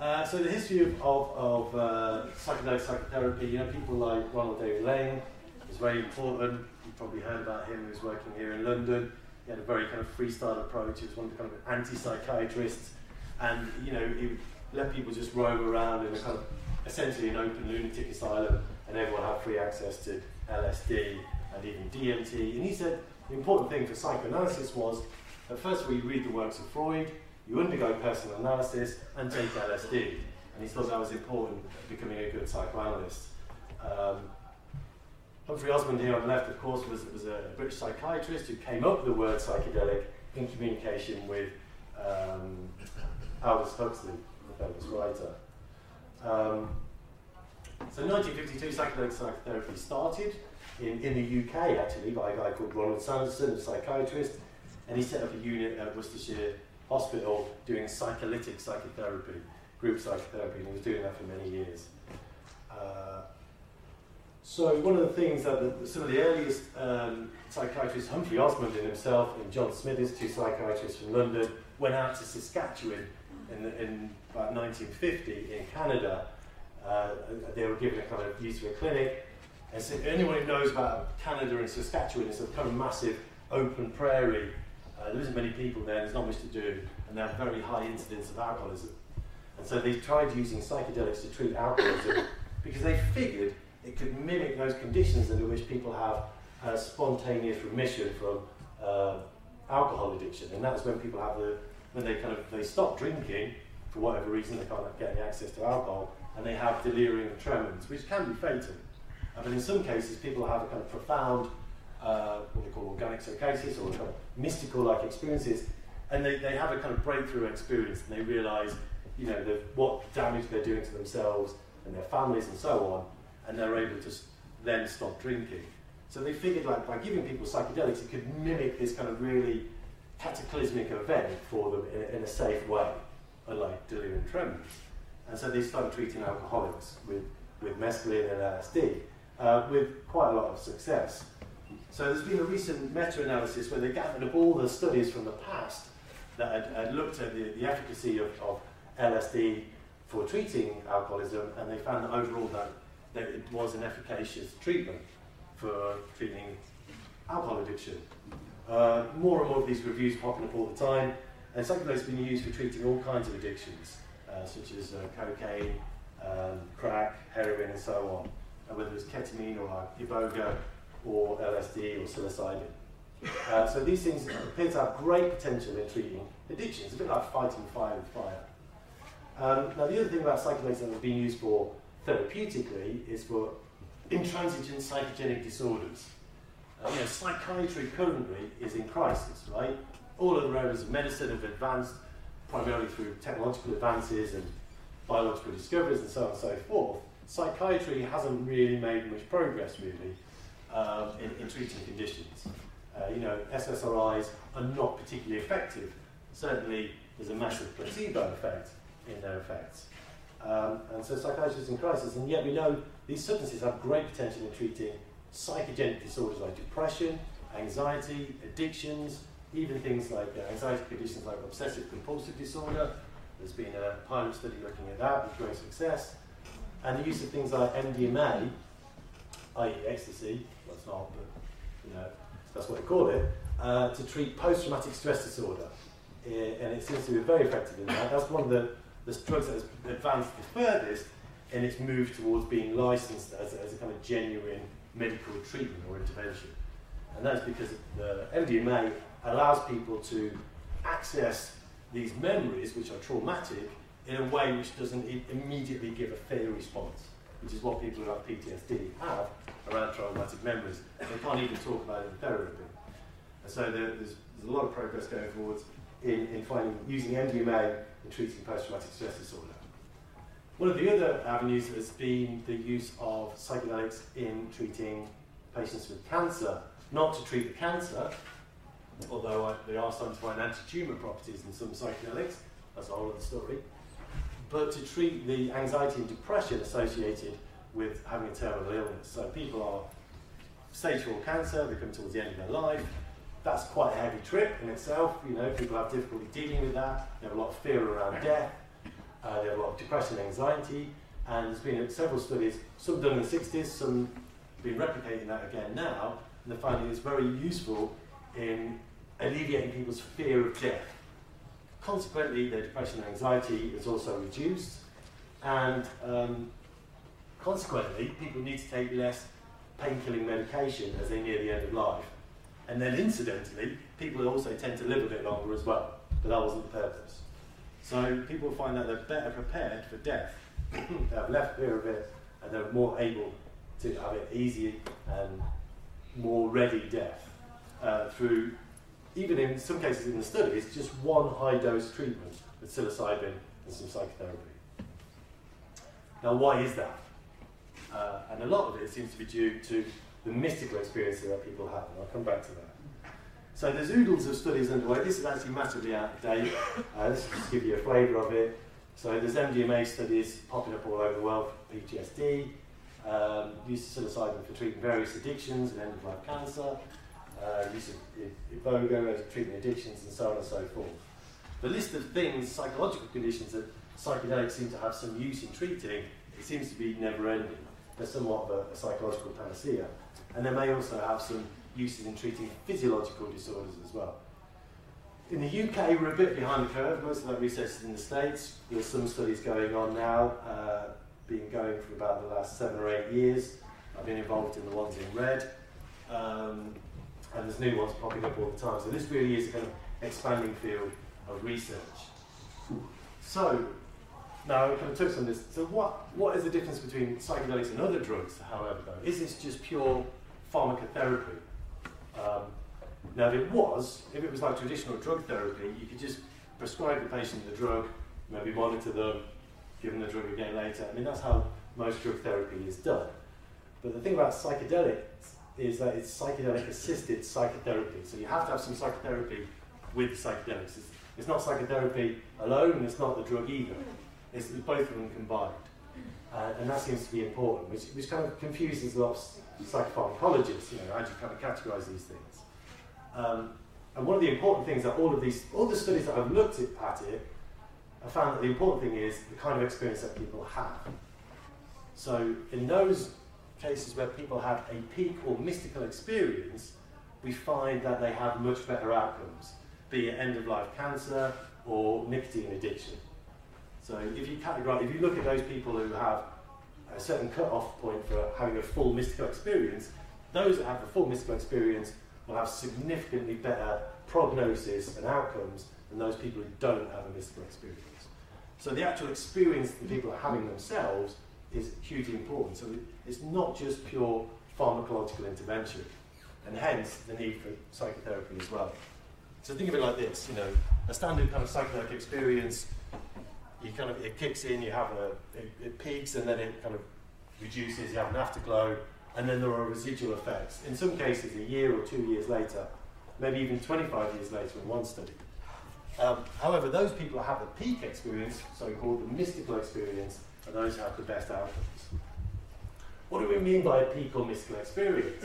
Uh, so the history of, of, of uh, psychedelic psychotherapy, you know, people like Ronald David Laing is very important. You probably heard about him. He was working here in London. He had a very kind of freestyle approach. He was one of the kind of anti-psychiatrists, and you know, he let people just roam around in a kind of essentially an open lunatic asylum, and everyone had free access to LSD and even DMT. And he said the important thing for psychoanalysis was that first you read the works of Freud, you undergo personal analysis, and take LSD. And he thought that was important becoming a good psychoanalyst. Um, Humphrey Osmond here on the left, of course, was, was a British psychiatrist who came up with the word psychedelic in communication with um, Aldous Huxley, the famous writer. Um, so 1952, psychedelic psychotherapy started in, in the UK actually by a guy called Ronald Sandison, a psychiatrist, and he set up a unit at Worcestershire Hospital doing psycholytic psychotherapy, group psychotherapy, and he was doing that for many years. Uh, so one of the things that the, some of the earliest um, psychiatrists, Humphrey Osmond and himself, and John Smythies, two psychiatrists from London, went out to Saskatchewan in, the, in about 1950 in Canada. Uh, they were given a kind of use of a clinic. And so anyone who knows about Canada and Saskatchewan, it's a kind of massive open prairie. Uh, there isn't many people there, there's not much to do, and they have very high incidence of alcoholism. And so they tried using psychedelics to treat alcoholism <coughs> because they figured it could mimic those conditions under which people have a spontaneous remission from uh, alcohol addiction. And that's when people have the when they kind of they stop drinking for whatever reason they can't get any access to alcohol and they have delirium tremens, which can be fatal. Uh, but in some cases, people have a kind of profound, uh, what they call organic psychosis or kind of mystical-like experiences, and they, they have a kind of breakthrough experience, and they realise, you know, the, what damage they're doing to themselves and their families and so on, and they're able to then stop drinking. So they figured, like, by giving people psychedelics, it could mimic this kind of really cataclysmic event for them in, in a safe way, unlike delirium tremens. And so they started treating alcoholics with, with mescaline and LSD uh, with quite a lot of success. So there's been a recent meta-analysis where they gathered up all the studies from the past that had, had looked at the, the efficacy of, of LSD for treating alcoholism, and they found that overall that, that it was an efficacious treatment for treating alcohol addiction. Uh, more and more of these reviews popping up all the time, and psychedelics been used for treating all kinds of addictions, uh, such as uh, cocaine, um, crack, heroin, and so on whether it's ketamine or like iboga or LSD or psilocybin. Uh, so these things appear to have great potential in treating addiction. It's a bit like fighting fire with fire. Um, now the other thing about psychedelics that have been used for therapeutically is for intransigent psychogenic disorders. Uh, you know, psychiatry currently is in crisis, right? All other areas of medicine have advanced primarily through technological advances and biological discoveries and so on and so forth psychiatry hasn't really made much progress, really, um, in, in, treating conditions. Uh, you know, SSRIs are not particularly effective. Certainly, there's a massive placebo effect in their effects. Um, and so psychiatrists in crisis, and yet we know these substances have great potential in treating psychogenic disorders like depression, anxiety, addictions, even things like uh, anxiety conditions like obsessive compulsive disorder. There's been a pilot study looking at that with great success. And the use of things like MDMA, i.e., ecstasy, it's not, but you know, that's what they call it, uh, to treat post traumatic stress disorder. Uh, and it seems to be very effective in that. That's one of the, the drugs that has advanced the furthest in its move towards being licensed as, as a kind of genuine medical treatment or intervention. And that's because the MDMA allows people to access these memories, which are traumatic, in a way which doesn't immediately give a fair response, which is what people who have PTSD have around traumatic memories. They can't even talk about it in therapy. And so there, there's, there's, a lot of progress going forwards in, in finding using MDMA in treating post-traumatic stress disorder. One of the other avenues has been the use of psychedelics in treating patients with cancer, not to treat the cancer, although I, they are starting to find anti-tumor properties in some psychedelics, that's a whole other story, but to treat the anxiety and depression associated with having a terminal illness. So people are stage four cancer, they come towards the end of their life. That's quite a heavy trip in itself. You know, people have difficulty dealing with that. They have a lot of fear around death. Uh, they have a lot of depression and anxiety. And there's been several studies, some done in the 60s, some been replicating that again now. And they're finding it's very useful in alleviating people's fear of death. Consequently, their depression and anxiety is also reduced. And um, consequently, people need to take less pain-killing medication as they near the end of life. And then incidentally, people also tend to live a bit longer as well, but that wasn't the purpose. So people find that they're better prepared for death. <coughs> they have less fear of it, and they're more able to have it easy and more ready death uh, through, even in some cases in the study, it's just one high dose treatment with psilocybin and some psychotherapy. Now, why is that? Uh, and a lot of it seems to be due to the mystical experiences that people have, and I'll come back to that. So there's oodles of studies underway. This is actually massively out of date. Uh, this will just give you a flavour of it. So there's MDMA studies popping up all over the world for PTSD, um, use of psilocybin for treating various addictions and end-of-life cancer, uh, as treating addictions, and so on and so forth. The list of things, psychological conditions that psychedelics seem to have some use in treating, it seems to be never-ending. They're somewhat of a, a psychological panacea. And they may also have some uses in treating physiological disorders as well. In the UK, we're a bit behind the curve. Most of that research is in the States. There's some studies going on now, uh, been going for about the last seven or eight years. I've been involved in the ones in red. Um, and there's new ones popping up all the time. So this really is a kind of expanding field of research. So, now I kind of touched on this. So what, what is the difference between psychedelics and other drugs, however, though? Is this just pure pharmacotherapy? Um, now, if it was, if it was like traditional drug therapy, you could just prescribe the patient the drug, maybe monitor them, give them the drug again later. I mean, that's how most drug therapy is done. But the thing about psychedelics is that it's psychedelic assisted psychotherapy. So you have to have some psychotherapy with the psychedelics. It's, it's not psychotherapy alone, and it's not the drug either. It's both of them combined. Uh, and that seems to be important, which, which kind of confuses a lot of psychopharmacologists, you know, how do you kind of categorize these things? Um, and one of the important things that all of these, all the studies that I've looked at it, I found that the important thing is the kind of experience that people have. So in those cases where people have a peak or mystical experience, we find that they have much better outcomes, be it end-of-life cancer or nicotine addiction. So if you categorize, if you look at those people who have a certain cut-off point for having a full mystical experience, those that have a full mystical experience will have significantly better prognosis and outcomes than those people who don't have a mystical experience. So the actual experience that people are having themselves is hugely important. So it's not just pure pharmacological intervention, and hence the need for psychotherapy as well. So think of it like this, you know, a standard kind of psychedelic experience you kind of it kicks in, you have a it, it, peaks and then it kind of reduces. You have an afterglow, and then there are residual effects. In some cases, a year or two years later, maybe even 25 years later in one study. Um, however, those people have the peak experience, so-called the mystical experience, and those have the best outcomes. What do we mean by peak or mystical experience?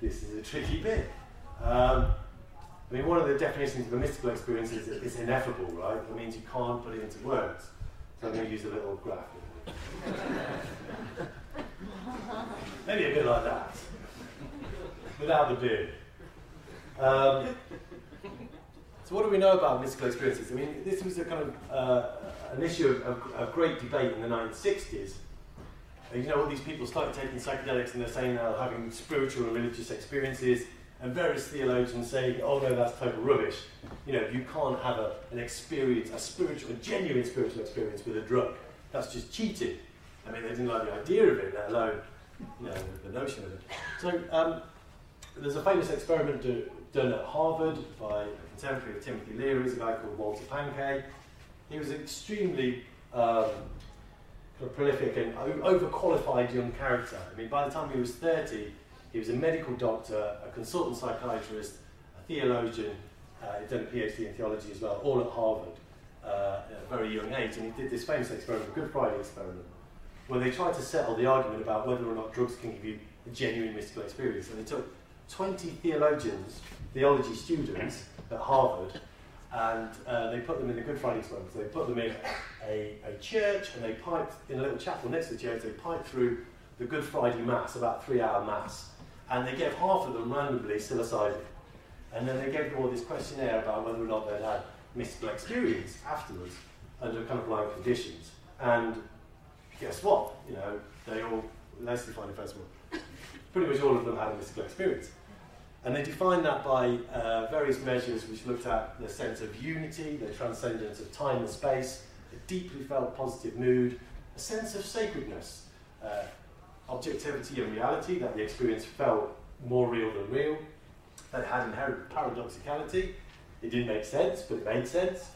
this is a tricky bit. Um, I mean, one of the definitions of a mystical experience is it's ineffable, right? That means you can't put it into words. So I'm going to use a little graph. Maybe a bit like that, without the beard. Um, so, what do we know about mystical experiences? I mean, this was a kind of uh, an issue of, of, of, great debate in the 1960s. And, you know, all these people started taking psychedelics and they're saying they're having spiritual and religious experiences, and various theologians saying, oh no, that's total rubbish. You know, you can't have a, an experience, a spiritual, a genuine spiritual experience with a drug. That's just cheating. I mean, they didn't like the idea of it, let alone you know, the, the notion of it. So um, there's a famous experiment do, done at Harvard by a contemporary of Timothy Leary, a guy called Walter Pahnke. He was an extremely um, kind of prolific and overqualified young character. I mean, by the time he was 30, he was a medical doctor, a consultant psychiatrist, a theologian, uh, he'd done a PhD in theology as well, all at Harvard uh, at a very young age. And he did this famous experiment, the Good Friday experiment, where they tried to settle the argument about whether or not drugs can give you a genuine mystical experience. And they took 20 theologians, theology students at Harvard, and uh, they put them in the Good Friday experiment. So they put them in a, a church and they piped, in a little chapel next to the church, they piped through the Good Friday Mass, about three hour Mass, and they gave half of them randomly psilocybin. And then they gave them all this questionnaire about whether or not they'd had mystical experience afterwards under kind of like conditions. And guess what? You know, they all, define it first all. Pretty much all of them had a mystical experience. And they defined that by uh, various measures which looked at the sense of unity, the transcendence of time and space, a deeply felt positive mood, a sense of sacredness, uh, objectivity and reality, that the experience felt more real than real, that had inherent paradoxicality, it didn't make sense, but it made sense,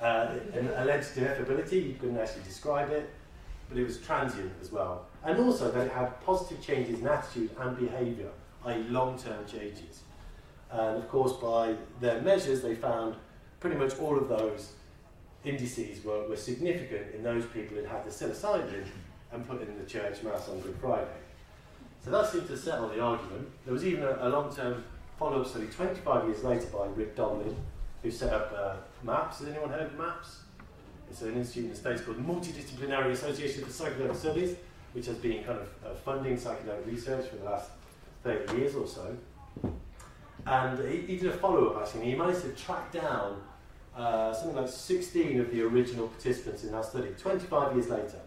uh, an alleged ineffability, you couldn't actually describe it, but it was transient as well. And also that it had positive changes in attitude and behaviour, i.e. long-term changes. And of course, by their measures, they found pretty much all of those indices were, were significant in those people who had the psilocybin and put in the church mass on Good Friday. So that seemed to settle the argument. There was even a, a long-term follow-up study 25 years later by Rick Doblin, who set up uh, MAPS. Has anyone heard of MAPS? It's an institute in the States called Multidisciplinary Association for Psychedelic Studies, which has been kind of uh, funding psychedelic research for the last 30 years or so. And he, he did a follow-up actually, he managed to track down uh, something like 16 of the original participants in that study, 25 years later.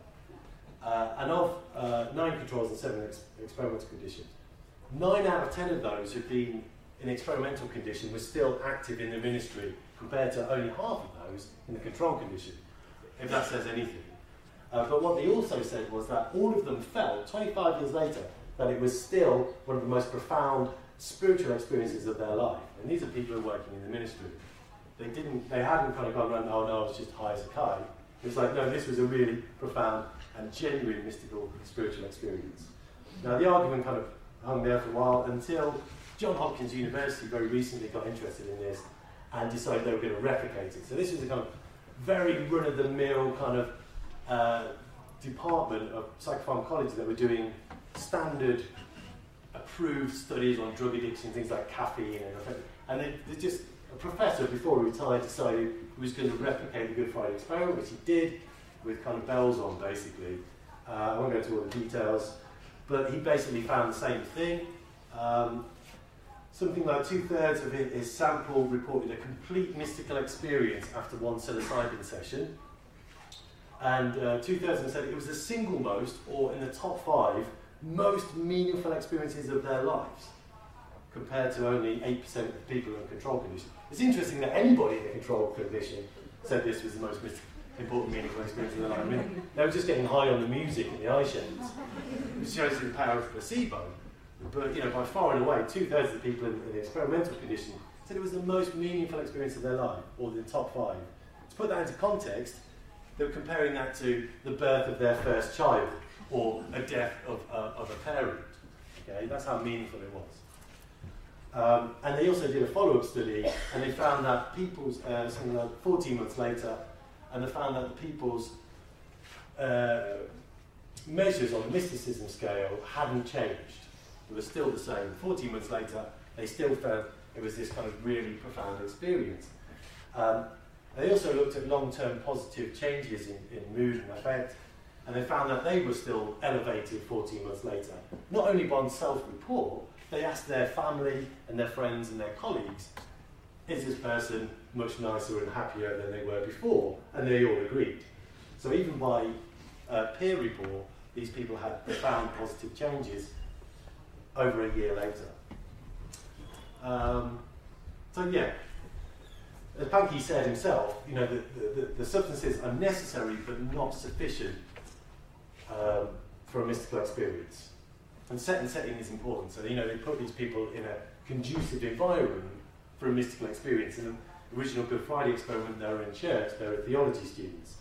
Uh, and of uh, nine controls and seven ex experimental conditions, nine out of 10 of those who'd been in experimental condition were still active in the ministry compared to only half of those in the control condition if that says anything. Uh, but what they also said was that all of them felt, 25 years later, that it was still one of the most profound spiritual experiences of their life. And these are people who are working in the ministry. They didn't, they hadn't kind of gone around, oh no, I was just high as a kite. It was like, no, this was a really profound and genuine mystical spiritual experience. Now the argument kind of hung there for a while until John Hopkins University very recently got interested in this and decided they were going to replicate it. So this was a kind of very run-of-the-mill kind of uh, department of psychopharmacology that were doing standard approved studies on drug addiction, things like caffeine, and, and they, they just, a professor before he retired decided he was going to replicate the Good Friday experiment, which he did with kind of bells on basically. Uh, I won't go into all the details, but he basically found the same thing. Um, Something like two thirds of his sample reported a complete mystical experience after one psilocybin session. And uh, two thirds of them said it was the single most, or in the top five, most meaningful experiences of their lives, compared to only 8% of people in control condition. It's interesting that anybody in a control condition said this was the most important, meaningful experience of their life. I mean, they were just getting high on the music and the eye shades, which shows the power of placebo. But you know, by far and away, two thirds of the people in, in the experimental condition said it was the most meaningful experience of their life, or the top five. To put that into context, they were comparing that to the birth of their first child, or a death of, uh, of a parent. Okay, that's how meaningful it was. Um, and they also did a follow-up study, and they found that people's uh, something like 14 months later, and they found that the people's uh, measures on the mysticism scale hadn't changed. It was still the same. 14 months later, they still felt it was this kind of really profound experience. Um, they also looked at long-term positive changes in, in mood and affect, and they found that they were still elevated 14 months later. Not only by self-report, they asked their family and their friends and their colleagues, is this person much nicer and happier than they were before? And they all agreed. So even by uh, peer report, these people had profound positive changes over a year later. Um, so yeah, as Pahnke said himself, you know, the, the, the, substances are necessary but not sufficient um, for a mystical experience. And set and setting is important. So, you know, they put these people in a conducive environment for a mystical experience. In the original Good Friday experiment, they were in church, they were theology students.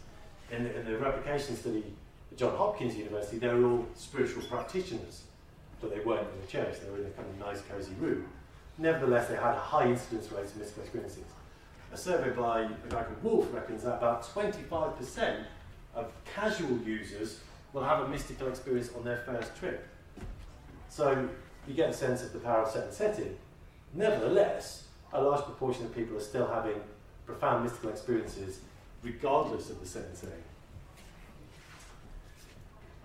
In the, in the replication study at Johns Hopkins University, they were all spiritual practitioners, but they weren't in the church, they were in a kind of nice, cosy room. Nevertheless, they had a high incidence rate of mystical experiences. A survey by a guy called Wolf reckons that about 25% of casual users will have a mystical experience on their first trip. So you get a sense of the power of set and setting. Nevertheless, a large proportion of people are still having profound mystical experiences regardless of the set and setting.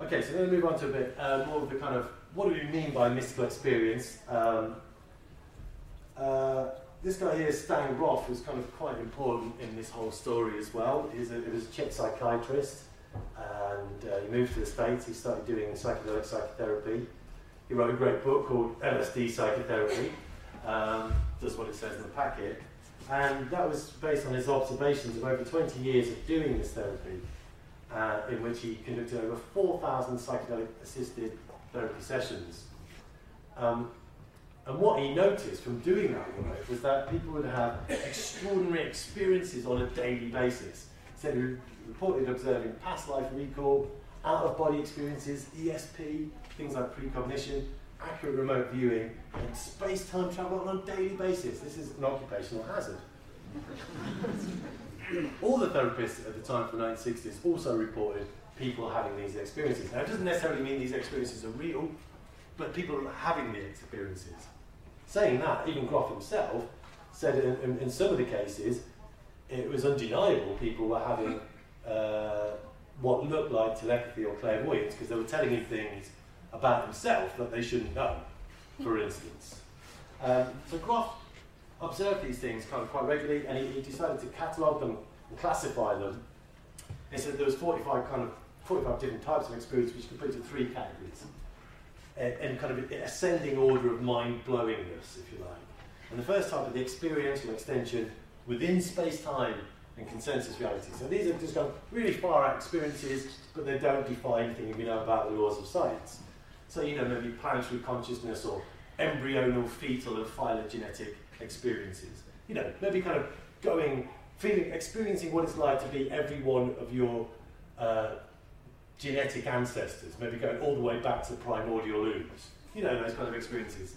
Okay, so then we move on to a bit uh, more of the kind of what do we mean by mystical experience? Um, uh, this guy here, Stan Grof, was kind of quite important in this whole story as well. He's a, he was a Czech psychiatrist, and uh, he moved to the States. He started doing psychedelic psychotherapy. He wrote a great book called LSD Psychotherapy, um, what it says in the packet. And that was based on his observations of over 20 years of doing this therapy, uh, in which he conducted over 4,000 psychedelic assisted therapy sessions. Um, and what he noticed from doing that work was that people would have extraordinary experiences on a daily basis. He reported observing past life recall, out of body experiences, ESP, things like precognition, accurate remote viewing, and space time travel on a daily basis. This is an occupational hazard. All the therapists at the time from the 1960s also reported people having these experiences. Now, it doesn't necessarily mean these experiences are real, but people are having the experiences. Saying that, even Grof himself said in, in, in some of the cases, it was undeniable people were having uh, what looked like telepathy or clairvoyance because they were telling him things about himself that they shouldn't know, for instance. Um, so Grof observed these things kind of quite regularly and he, he decided to catalogue them and classify them. He said there was 45 kind of 45 different types of experience which into three categories in kind of ascending order of mind-blowingness, if you like. And the first type of the experiential extension within space-time and consensus reality. So these are just kind of really far out experiences, but they don't defy anything we know about the laws of science. So, you know, maybe planetary consciousness or embryonal, fetal, and phylogenetic experiences. You know, maybe kind of going, feeling, experiencing what it's like to be every one of your uh, genetic ancestors, maybe going all the way back to primordial ooze. You know, those kind of experiences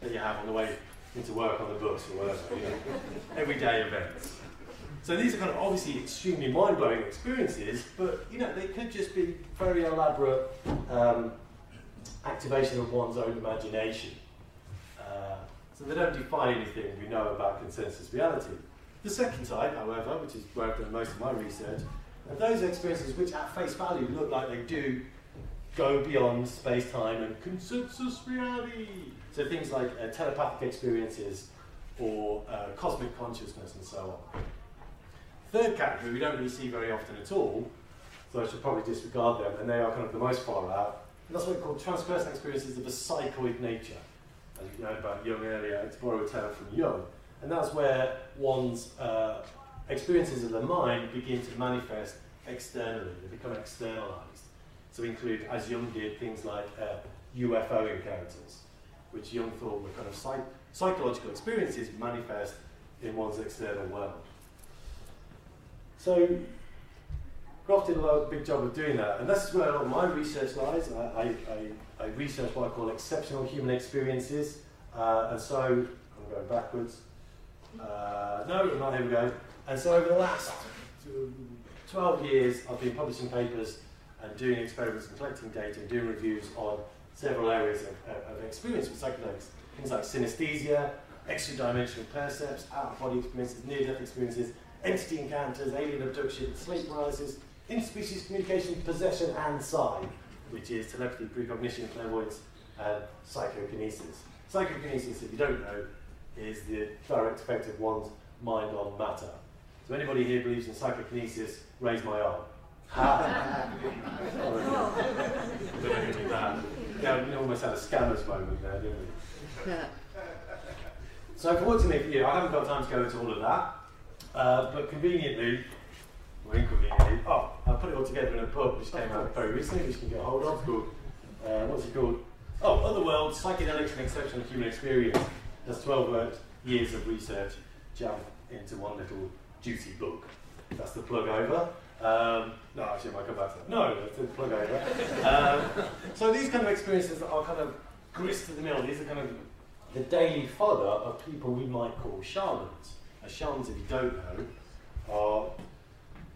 that you have on the way into work on the bus or whatever, you know, everyday events. So these are kind of obviously extremely mind-blowing experiences, but you know, they could just be very elaborate um, activation of one's own imagination. Uh, so they don't define anything we know about consensus reality. The second type, however, which is where I've done most of my research, and those experiences which at face value look like they do go beyond space-time and consensus reality. So things like uh, telepathic experiences or uh, cosmic consciousness and so on. Third category we don't really see very often at all, so I should probably disregard them, and they are kind of the most far out. And that's what we call transpersonal experiences of a psychoid nature. As you know about Jung earlier, to borrow a term from Jung. And that's where one's uh, experiences of the mind begin to manifest externally, they become externalized. So we include, as Jung did, things like uh, UFO encounters, which Jung thought were kind of psych psychological experiences manifest in one's external world. So Grof did a big job of doing that, and that's where a lot of my research lies. I, I, I, research what I call exceptional human experiences, uh, and so I'm going backwards. Uh, no, not here we go. And so over the last 12 years, I've been publishing papers and doing experiments and collecting data and doing reviews on several areas of, of, of experience with psychedelics. Things like synesthesia, extra-dimensional percepts, out-of-body experiences, near-death experiences, entity encounters, alien abduction, sleep paralysis, interspecies communication, possession, and psi, which is telepathy, precognition, clairvoyance, and psychokinesis. Psychokinesis, if you don't know, is the direct effect of one's mind on matter. So anybody here believes in psychokinesis, raise my arm. Ha! <laughs> yeah, we almost had a scammers moment there, didn't we? so fortunately for you, I haven't got time to go into all of that, uh, but conveniently, or inconveniently, oh, I put it all together in a book which came out very recently, which you can get hold of, called, uh, what's it called? Oh, Other Worlds, Psychedelics and Exceptional Human Experience. That's 12 years of research jammed into one little juicy book. That's the plug over. Um, no, actually, I might come back to that. No, that's the plug over. Um, so these kind of experiences are kind of grist to the mill. These are kind of the daily fodder of people we might call shamans. A if you don't know, are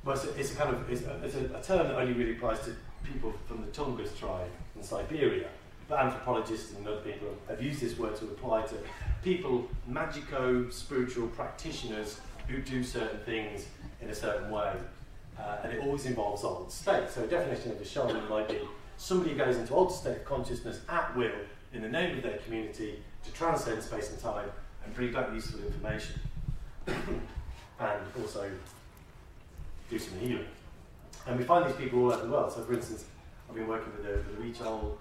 well, it's, a, it's a kind of it's, a, it's a, a, term that only really applies to people from the Tungus tribe in Siberia. But anthropologists and other people have used this word to apply to people, magico spiritual practitioners who do certain things in a certain way. Uh, and it always involves altered state. So a definition of a shaman might be somebody who goes into altered state of consciousness at will in the name of their community to transcend space and time and bring back useful information. <coughs> and also do some healing. And we find these people all over the world. So for instance, I've been working with the, the Huichol,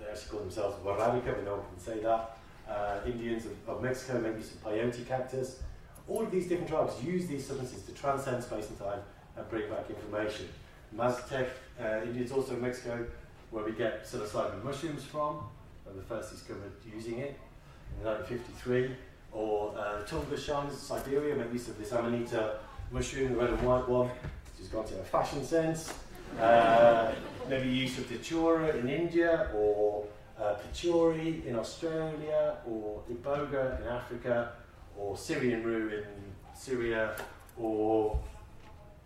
they actually call themselves Warabica, we no one can say that. Uh, Indians of, of Mexico make use of peyote cactus. All of these different tribes use these substances to transcend space and time and bring back information. Mazatec uh, Indians also in Mexico, where we get psilocybin mushrooms from, were the first discovered using it in 1953. Or uh, Tungus shamans in Siberia make use of this amanita mushroom, the red and white one, which has got a fashion sense. Uh, maybe use of datura in India, or uh, pituri in Australia, or iboga in Africa, or Syrian rue in Syria, or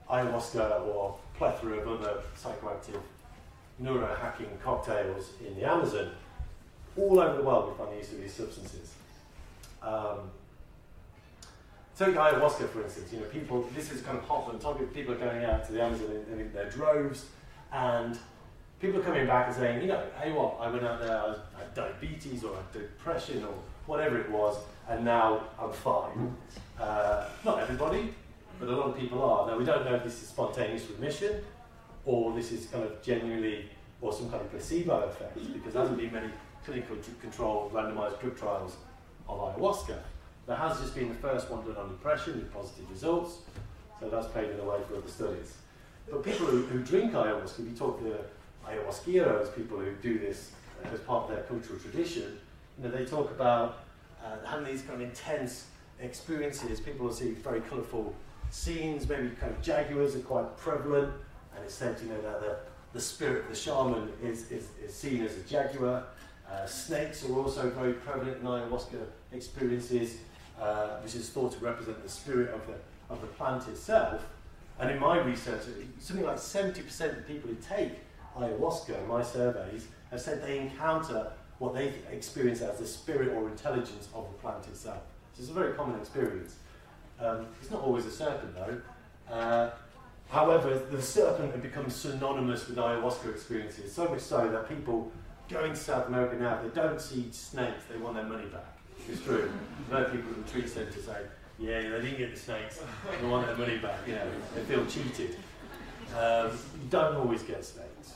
ayahuasca, or plethora of other psychoactive neurohacking cocktails in the Amazon. All over the world we find the use of these substances. Um, take ayahuasca, for instance. You know, people. This is kind of hot on topic. People are going out to the Amazon in, in their droves, and people are coming back and saying, you know, hey, what? I went out there. I had diabetes or had depression or whatever it was, and now I'm fine. Uh, not everybody, but a lot of people are. Now we don't know if this is spontaneous remission or this is kind of genuinely or some kind of placebo effect because there hasn't been many clinical controlled randomized drug trials of ayahuasca. There has just been the first one done on depression with positive results, so that's paving the way for other studies. But people who, who drink ayahuasca, you talk to ayahuasqueros, people who do this as part of their cultural tradition, you know, they talk about uh, having these kind of intense experiences. People will see very colourful scenes, maybe kind of jaguars are quite prevalent, and it's said, you know, that the, the spirit of the shaman is, is, is seen as a jaguar. Uh, snakes are also very prevalent in ayahuasca experiences, uh, which is thought to represent the spirit of the, of the plant itself. And in my research, something like 70% of people who take ayahuasca, in my surveys, have said they encounter what they experience as the spirit or intelligence of the plant itself. So it's a very common experience. Um, it's not always a serpent though. Uh, however, the serpent has become synonymous with ayahuasca experiences, so much so that people going to South America now, if they don't see snakes, they want their money back. It's true. I've heard people the retreat centre say, yeah, they didn't get the snakes, they want their money back, you know, they feel cheated. Um, you don't always get snakes.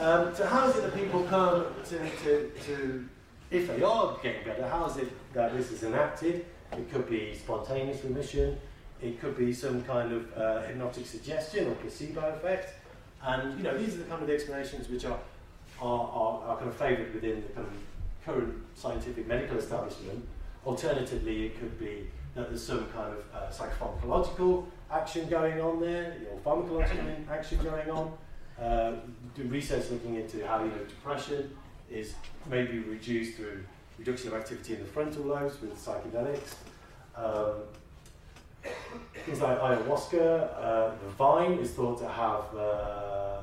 Um, so how is it that people come to, to, to, if they are getting better, how is it that this is enacted? It could be spontaneous remission, it could be some kind of uh, hypnotic suggestion or placebo effect. And you know, these are the kind of explanations which are, are, are, are kind of favoured within the kind of current scientific medical establishment. Alternatively, it could be that there's some kind of uh, psychopharmacological action going on there, or pharmacological <coughs> action going on. Uh, research looking into how you know depression is maybe reduced through reduction of activity in the frontal lobes with psychedelics. Um, things like ayahuasca, uh, the vine is thought to have uh,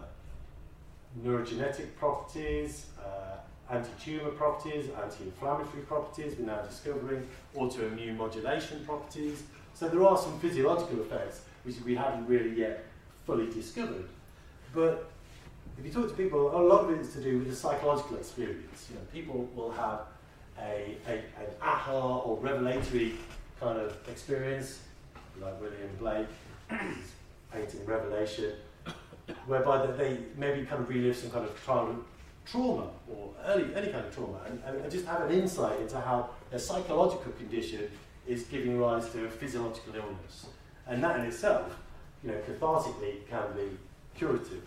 neurogenetic properties, uh, anti-tumor properties, anti-inflammatory properties, we're now discovering autoimmune modulation properties. So there are some physiological effects which we haven't really yet fully discovered. But if you talk to people, a lot of it is to do with the psychological experience. You know, people will have a, a, an aha or revelatory kind of experience, like William Blake, painting Revelation, whereby they maybe kind of relive some kind of childhood trauma or early, any kind of trauma and, and just have an insight into how their psychological condition is giving rise to a physiological illness. And that in itself, you know, cathartically can be curative.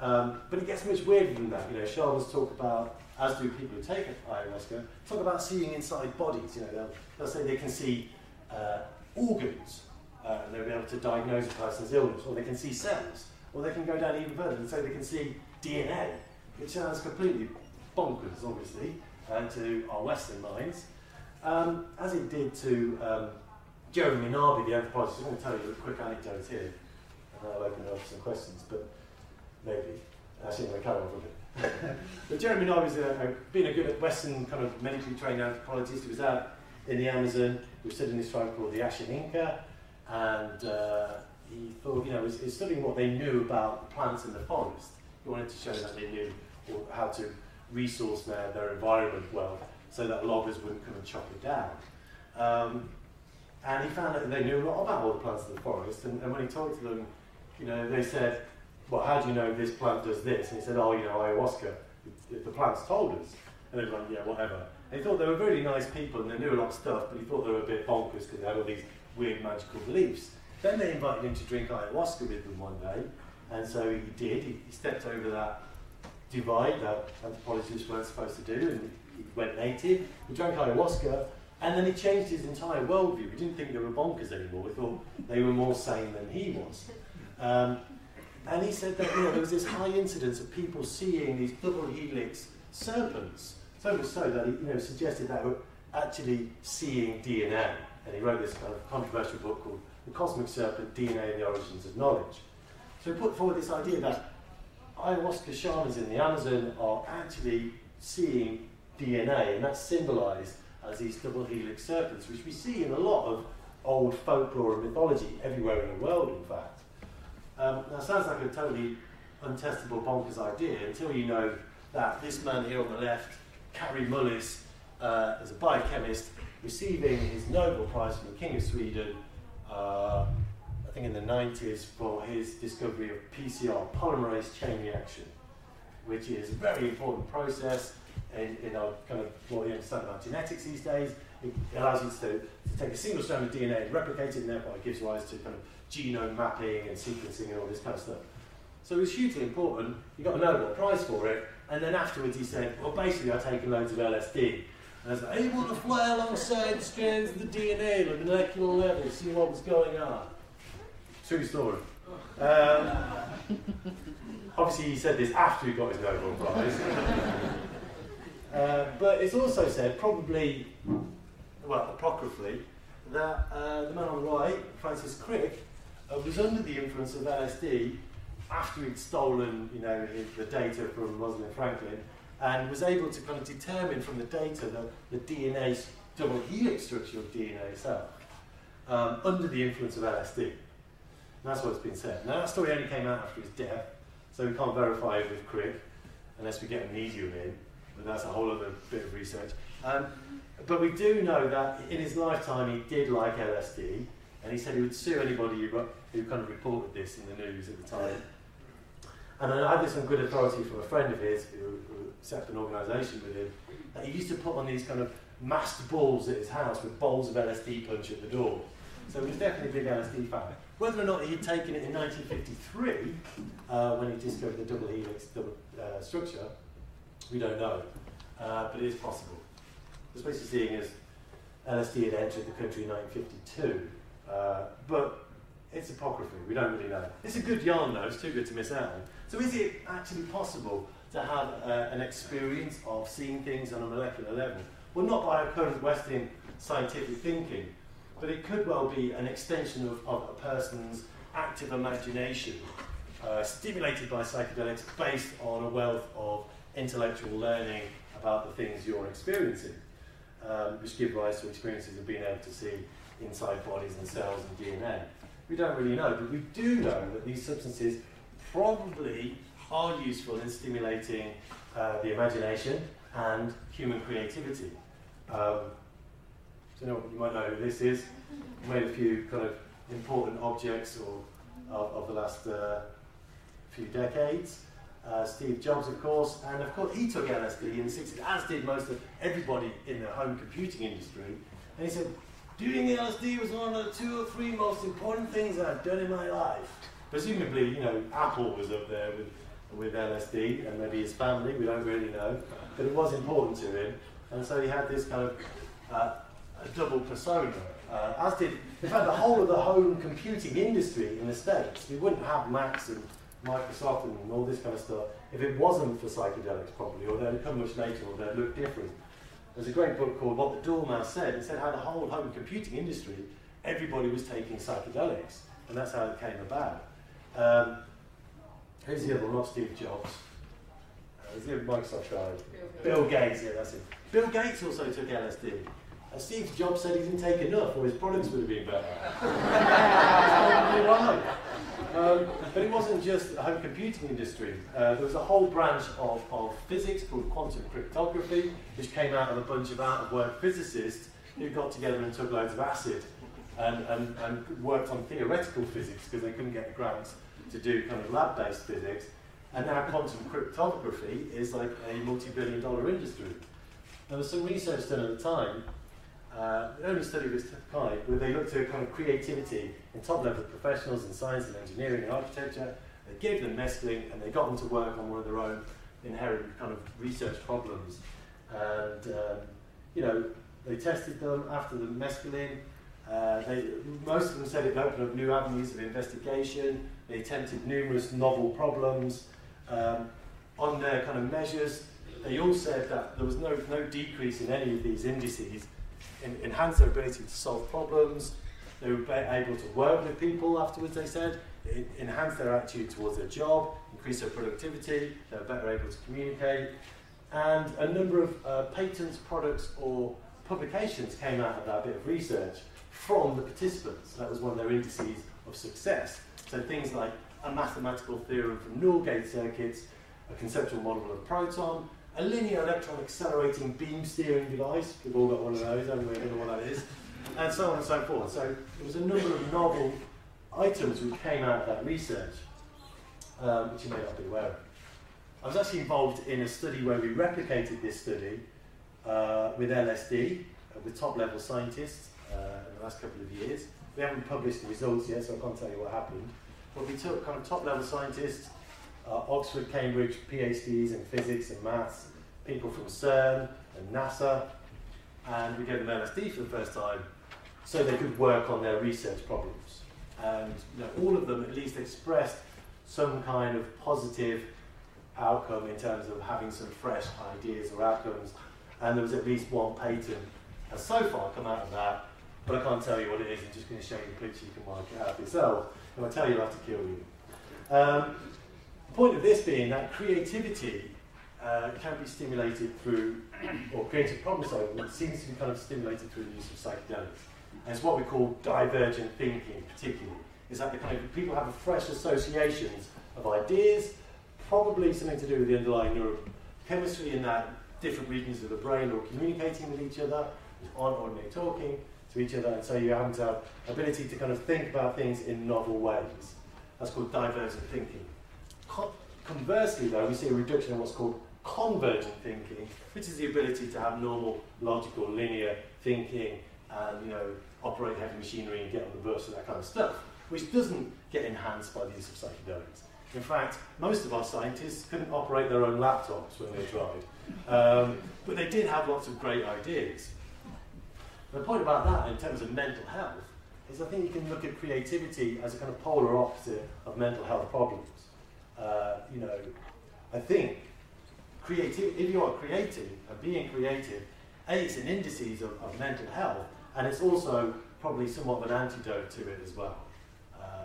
Um, but it gets much weirder than that. You know, shamans talk about, as do people who take ayahuasca, talk about seeing inside bodies. You know, they'll, they'll say they can see uh, organs, uh, and they'll be able to diagnose a person's illness, or they can see cells, or they can go down even further and say they can see DNA, which sounds completely bonkers, obviously, uh, to our Western minds, um, as it did to um, Jeremy Narby, the anthropologist. I'm going to tell you a quick anecdote here, and I'll open it up for some questions, but maybe. Actually, I'm going to carry on a bit. but Jeremy Narby's a, a, been a good Western kind of medically trained anthropologist. He was out in the Amazon. He was studying this tribe called the Ashaninka, and uh, he thought, you know, was studying what they knew about the plants in the forest. He wanted to show that they knew how to resource their, their environment well so that loggers wouldn't come and chop it down. Um, and he found that they knew a lot about all the plants in the forest, and, and when he talked to them, you know, they said, well, how do you know this plant does this? And he said, oh, you know, ayahuasca, the plants told us. And they were like, yeah, whatever. And he thought they were really nice people and they knew a lot of stuff, but he thought they were a bit bonkers because they had all these weird magical beliefs. Then they invited him to drink ayahuasca with them one day, and so he did. He, he stepped over that divide that anthropologists weren't supposed to do, and he went native. He drank ayahuasca, and then he changed his entire worldview. He didn't think they were bonkers anymore. He thought they were more sane than he was. Um, and he said that you know, there was this high incidence of people seeing these double helix serpents, so much so that he you know, suggested that were actually seeing DNA. And he wrote this kind of controversial book called The Cosmic Serpent DNA and the Origins of Knowledge. So he put forward this idea that ayahuasca shamans in the Amazon are actually seeing DNA, and that's symbolized as these double helix serpents, which we see in a lot of old folklore and mythology everywhere in the world, in fact. Um, now, sounds like a totally untestable, bonkers idea until you know that this man here on the left, Kary Mullis, uh, is a biochemist receiving his Nobel Prize from the King of Sweden, uh, I think in the 90s, for his discovery of PCR, polymerase chain reaction, which is a very important process in, in our kind of what we understand about genetics these days. It allows you to, to take a single strand of DNA and replicate it, and thereby it gives rise to kind of genome mapping and sequencing and all this kind of stuff. So it was hugely important. He got a Nobel Prize for it, and then afterwards he said, well, basically I've taken loads of LSD. Was able to fly alongside strands of the DNA at the molecular level, see what was going on. True story. Um, obviously he said this after he got his Nobel Prize. <laughs> uh, but it's also said, probably, well, apocryphally, that uh, the man on the right, Francis Crick, uh, was under the influence of LSD after he'd stolen, you know, his, the data from Rosalind Franklin, and was able to kind of determine from the data the, the DNA double helix structure of DNA itself um, under the influence of LSD. And that's what's been said. Now that story only came out after his death, so we can't verify it with Crick unless we get a medium in, but that's a whole other bit of research. Um, but we do know that in his lifetime he did like LSD, and he said he would sue anybody who, who kind of reported this in the news at the time. And I had this on good authority from a friend of his who, who set up an organisation with him. That he used to put on these kind of masked balls at his house with bowls of LSD punch at the door. So he was definitely a big LSD fan. Whether or not he had taken it in 1953, uh, when he discovered the double helix double, uh, structure, we don't know. Uh, but it is possible. Space you're seeing is LSD had entered the country in 1952. Uh, but it's apocryphal, we don't really know. It's a good yarn though, it's too good to miss out on. So is it actually possible to have uh, an experience of seeing things on a molecular level? Well, not by our current Western scientific thinking, but it could well be an extension of, of a person's active imagination uh, stimulated by psychedelics based on a wealth of intellectual learning about the things you're experiencing, um, which give rise to experiences of being able to see inside bodies and cells and DNA. We don't really know, but we do know that these substances probably are useful in stimulating uh, the imagination and human creativity. Um, so you, know, you might know who this is. Made a few kind of important objects or of, of the last uh, few decades. Uh, Steve Jobs, of course, and of course he took LSD in the 60s, as did most of everybody in the home computing industry. And he said, doing the LSD was one of the two or three most important things I've done in my life. Presumably, you know, Apple was up there with, with LSD, and maybe his family, we don't really know, but it was important to him. And so he had this kind of uh, double persona, uh, as did, in fact, the whole of the home computing industry in the States. We wouldn't have Macs and Microsoft and all this kind of stuff if it wasn't for psychedelics, probably, or they'd come much later, or they'd look different. There's a great book called What the Dormouse Said. It said how the whole home computing industry, everybody was taking psychedelics, and that's how it came about. Um, who's the other one? Not Steve Jobs. Uh, the Microsoft guy? Bill Gates, yeah, that's it. Bill Gates also took LSD. And Steve Jobs said he didn't take enough, or his products would have been better. <laughs> right. Um, but it wasn't just the home computing industry. Uh, there was a whole branch of, of physics called quantum cryptography, which came out of a bunch of out of work physicists who got together and took loads of acid and, and, and worked on theoretical physics because they couldn't get the grants to do kind of lab based physics. And now quantum cryptography is like a multi billion dollar industry. There was some research done at the time uh, the only study its kind where they looked at kind of creativity in top level professionals in science and engineering and architecture. They gave them mescaline and they got them to work on one of their own inherent kind of research problems. And, um, you know, they tested them after the mescaline. Uh, they, most of them said it opened up new avenues of investigation. They attempted numerous novel problems. Um, on their kind of measures, they all said that there was no, no decrease in any of these indices enhance their ability to solve problems. They were able to work with people afterwards, they said, it enhance their attitude towards their job, increase their productivity, they were better able to communicate. And a number of uh, patents, products, or publications came out of that bit of research from the participants. That was one of their indices of success. So things like a mathematical theorem from NOR gate circuits, a conceptual model of a proton, a linear electron accelerating beam steering device. We've all got one of those, haven't we? I don't know what that is. And so on and so forth. So there was a number of novel items which came out of that research, um, which you may not be aware of. I was actually involved in a study where we replicated this study uh, with LSD, uh, with top level scientists in the last couple of years. We haven't published the results yet, so I can't tell you what happened. But we took kind of top level scientists uh, Oxford, Cambridge PhDs in physics and maths, people from CERN and NASA, and we gave them LSD for the first time so they could work on their research problems. And you know, all of them at least expressed some kind of positive outcome in terms of having some fresh ideas or outcomes. And there was at least one patent has so far come out of that, but I can't tell you what it is. I'm just going to show you the picture. You can work it out for yourself. If I tell you, I'll have to kill you. Um, point of this being that creativity uh, can be stimulated through, or creative problem solving seems to be kind of stimulated through the use of psychedelics. And it's what we call divergent thinking, particularly. Is that the kind of people have fresh associations of ideas, probably something to do with the underlying neurochemistry in that different regions of the brain are communicating with each other, on ordinary talking to each other, and so you have to have ability to kind of think about things in novel ways. That's called divergent thinking. Conversely, though, we see a reduction in what's called convergent thinking, which is the ability to have normal, logical, linear thinking and, you know, operate heavy machinery and get on the bus and that kind of stuff, which doesn't get enhanced by the use of psychedelics. In fact, most of our scientists couldn't operate their own laptops when they tried, um, but they did have lots of great ideas. The point about that in terms of mental health is I think you can look at creativity as a kind of polar opposite of mental health problems uh, you know, I think creative, if you are creative and being creative, A, it's an indices of, of mental health, and it's also probably somewhat of an antidote to it as well. Uh,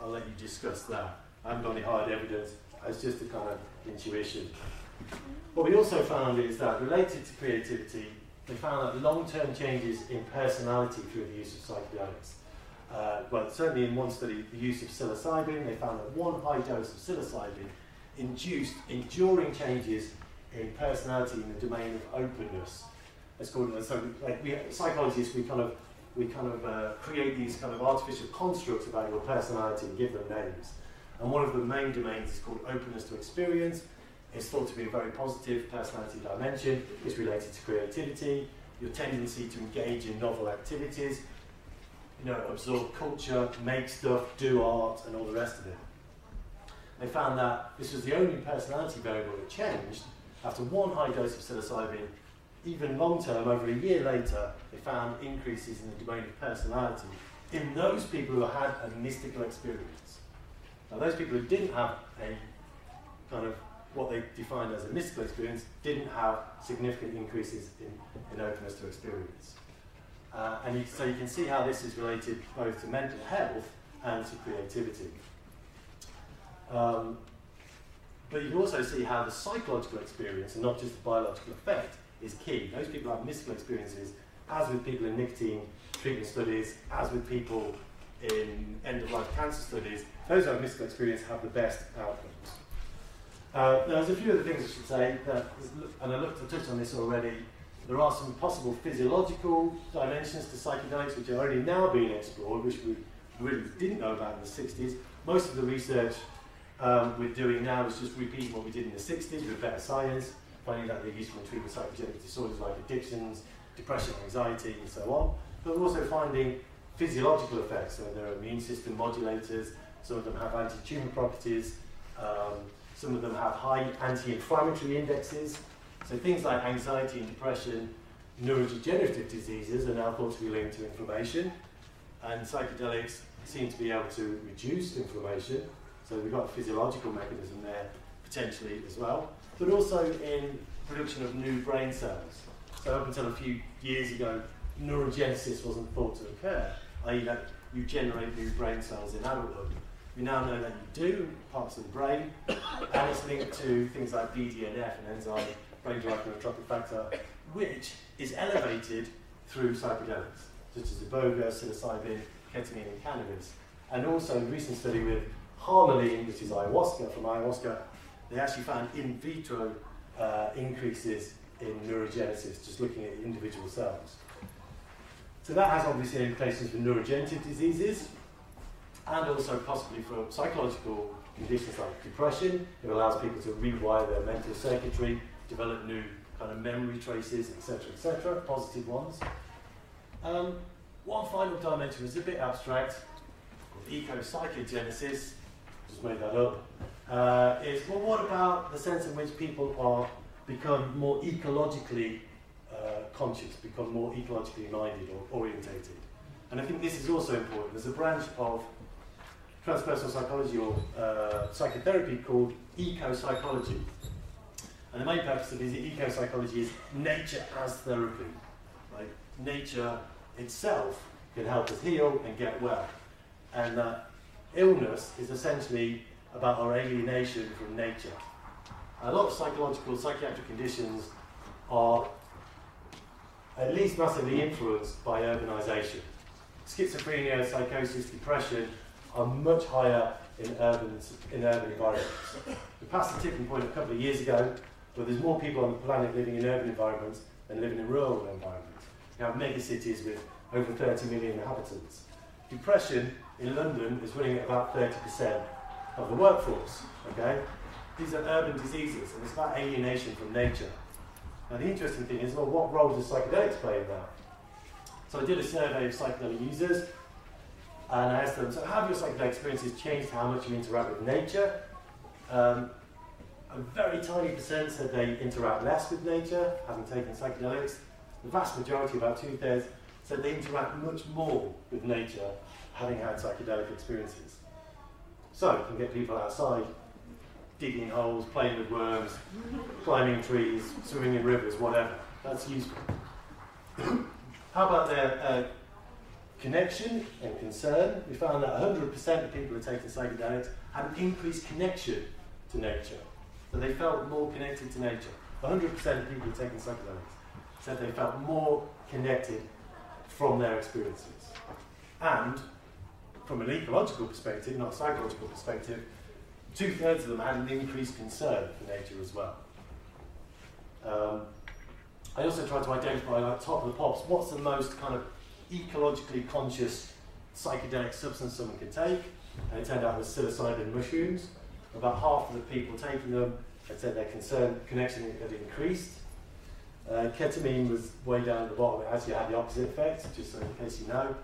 I'll let you discuss that. I haven't got any hard evidence. It's just a kind of intuition. What we also found is that related to creativity, they found that long-term changes in personality through the use of psychedelics. Uh, well, certainly in one study, the use of psilocybin, they found that one high dose of psilocybin induced enduring changes in personality in the domain of openness. It's called so like we psychologists we kind of we kind of uh, create these kind of artificial constructs about your personality and give them names. And one of the main domains is called openness to experience. It's thought to be a very positive personality dimension. It's related to creativity, your tendency to engage in novel activities, you know, absorb culture, make stuff, do art, and all the rest of it. They found that this was the only personality variable that changed after one high dose of psilocybin. Even long term, over a year later, they found increases in the domain of personality in those people who had a mystical experience. Now, those people who didn't have a kind of what they defined as a mystical experience didn't have significant increases in, in openness to experience. Uh, and you, so you can see how this is related both to mental health and to creativity. Um, but you can also see how the psychological experience, and not just the biological effect, is key. Those people who have mystical experiences, as with people in nicotine treatment studies, as with people in end of life cancer studies, those who have mystical experience have the best outcomes. Uh, there's a few other things I should say, that, and I looked, I touched on this already. There are some possible physiological dimensions to psychedelics which are only now being explored, which we really didn't know about in the 60s. Most of the research um, we're doing now is just repeating what we did in the 60s with better science, finding that they're useful in treating psychogenic disorders like addictions, depression, anxiety, and so on. But we're also finding physiological effects. So there are immune system modulators, some of them have anti-tumor properties, um, some of them have high anti-inflammatory indexes. So things like anxiety and depression, neurodegenerative diseases are now thought to be linked to inflammation, and psychedelics seem to be able to reduce inflammation. So we've got a physiological mechanism there potentially as well, but also in production of new brain cells. So up until a few years ago, neurogenesis wasn't thought to occur, i.e. that you generate new brain cells in adulthood. We now know that you do, parts of the brain, and it's linked to things like BDNF, an enzyme, brain-derived neurotrophic factor, which is elevated through psychedelics, such as iboga, psilocybin, ketamine, and cannabis. And also a recent study with harmaline, which is ayahuasca, from ayahuasca, they actually found in vitro uh, increases in neurogenesis, just looking at individual cells. So that has obviously implications for neurodegenerative diseases, and also possibly for psychological conditions like depression. It allows people to rewire their mental circuitry, develop new kind of memory traces, etc., etc., positive ones. Um, one final dimension is a bit abstract, eco-psychogenesis, just made that up, uh, is, well, what about the sense in which people are become more ecologically uh, conscious, become more ecologically minded or orientated? And I think this is also important. There's a branch of transpersonal psychology or uh, psychotherapy called eco-psychology. And the main purpose of eco-psychology is nature as therapy. Right? Nature itself can help us heal and get well. And that illness is essentially about our alienation from nature. A lot of psychological, psychiatric conditions are at least massively influenced by urbanization. Schizophrenia, psychosis, depression are much higher in urban, in urban environments. We passed the tipping point a couple of years ago where there's more people on the planet living in urban environments than living in rural environments. You have megacities with over 30 million inhabitants. Depression in London is running at about 30% of the workforce. Okay? These are urban diseases, and it's about alienation from nature. Now, the interesting thing is, well, what role does psychedelics play in that? So I did a survey of psychedelic users, and I asked them, so how have your psychedelic experiences changed how much you interact with nature? Um, a very tiny percent said they interact less with nature, having taken psychedelics. The vast majority, about two thirds, said they interact much more with nature, having had psychedelic experiences. So you can get people outside digging holes, playing with worms, <laughs> climbing trees, swimming in rivers, whatever. That's useful. <coughs> How about their uh, connection and concern. We found that 100% of people who taken psychedelics had an increased connection to nature. So they felt more connected to nature. 100% of people who taken psychedelics said they felt more connected from their experiences. And from an ecological perspective, not a psychological perspective, two thirds of them had an increased concern for nature as well. Um, I also tried to identify, like top of the pops, what's the most kind of ecologically conscious psychedelic substance someone could take, and it turned out it was psilocybin mushrooms. About half of the people taking them had said their concern connection had increased. Uh, ketamine was way down at the bottom. It actually had the opposite effect, just so in case you know.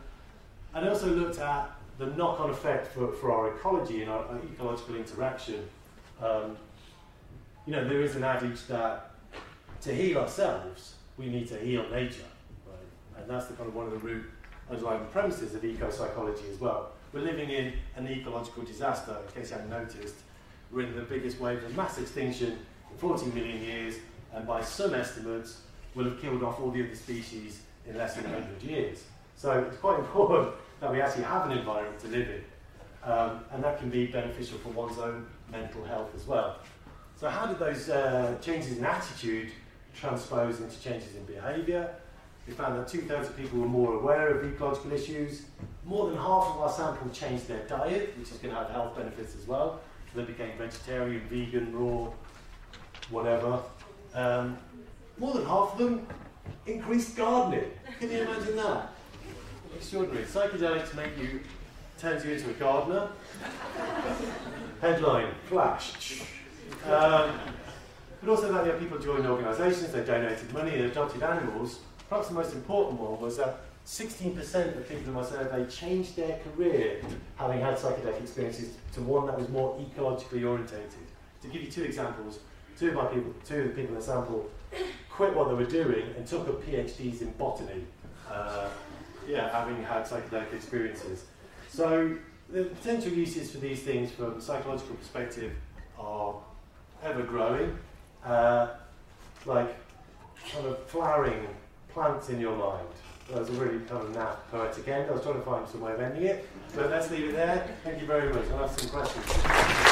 And also looked at the knock-on effect for, for our ecology and our, our ecological interaction. Um, you know, there is an adage that to heal ourselves, we need to heal nature? And that's the kind of one of the root underlying premises of eco-psychology as well. We're living in an ecological disaster, in case you haven't noticed. We're in the biggest wave of mass extinction in 40 million years, and by some estimates, will have killed off all the other species in less than 100 years. So it's quite <laughs> important that we actually have an environment to live in. Um, and that can be beneficial for one's own mental health as well. So how did those uh, changes in attitude transpose into changes in behaviour? We found that two-thirds of people were more aware of ecological issues. More than half of our sample changed their diet, which is going to have health benefits as well. So they became vegetarian, vegan, raw, whatever. Um, more than half of them increased gardening. Can you imagine that? Extraordinary. Psychedelics make you, turns you into a gardener. Headline, flash. Um, but also that people joined organisations, they donated money, they adopted animals. Perhaps the most important one was that 16% of people in my survey changed their career having had psychedelic experiences to one that was more ecologically orientated. To give you two examples, two of my people, two of the people in the sample quit what they were doing and took up PhDs in botany. Uh, yeah, having had psychedelic experiences. So the potential uses for these things from a psychological perspective are ever growing. Uh, like kind of flowering plants in your mind. That was a really kind of naff poetic end. I was trying to find some way of ending it, but let's leave it there. Thank you very much. I'll have some questions.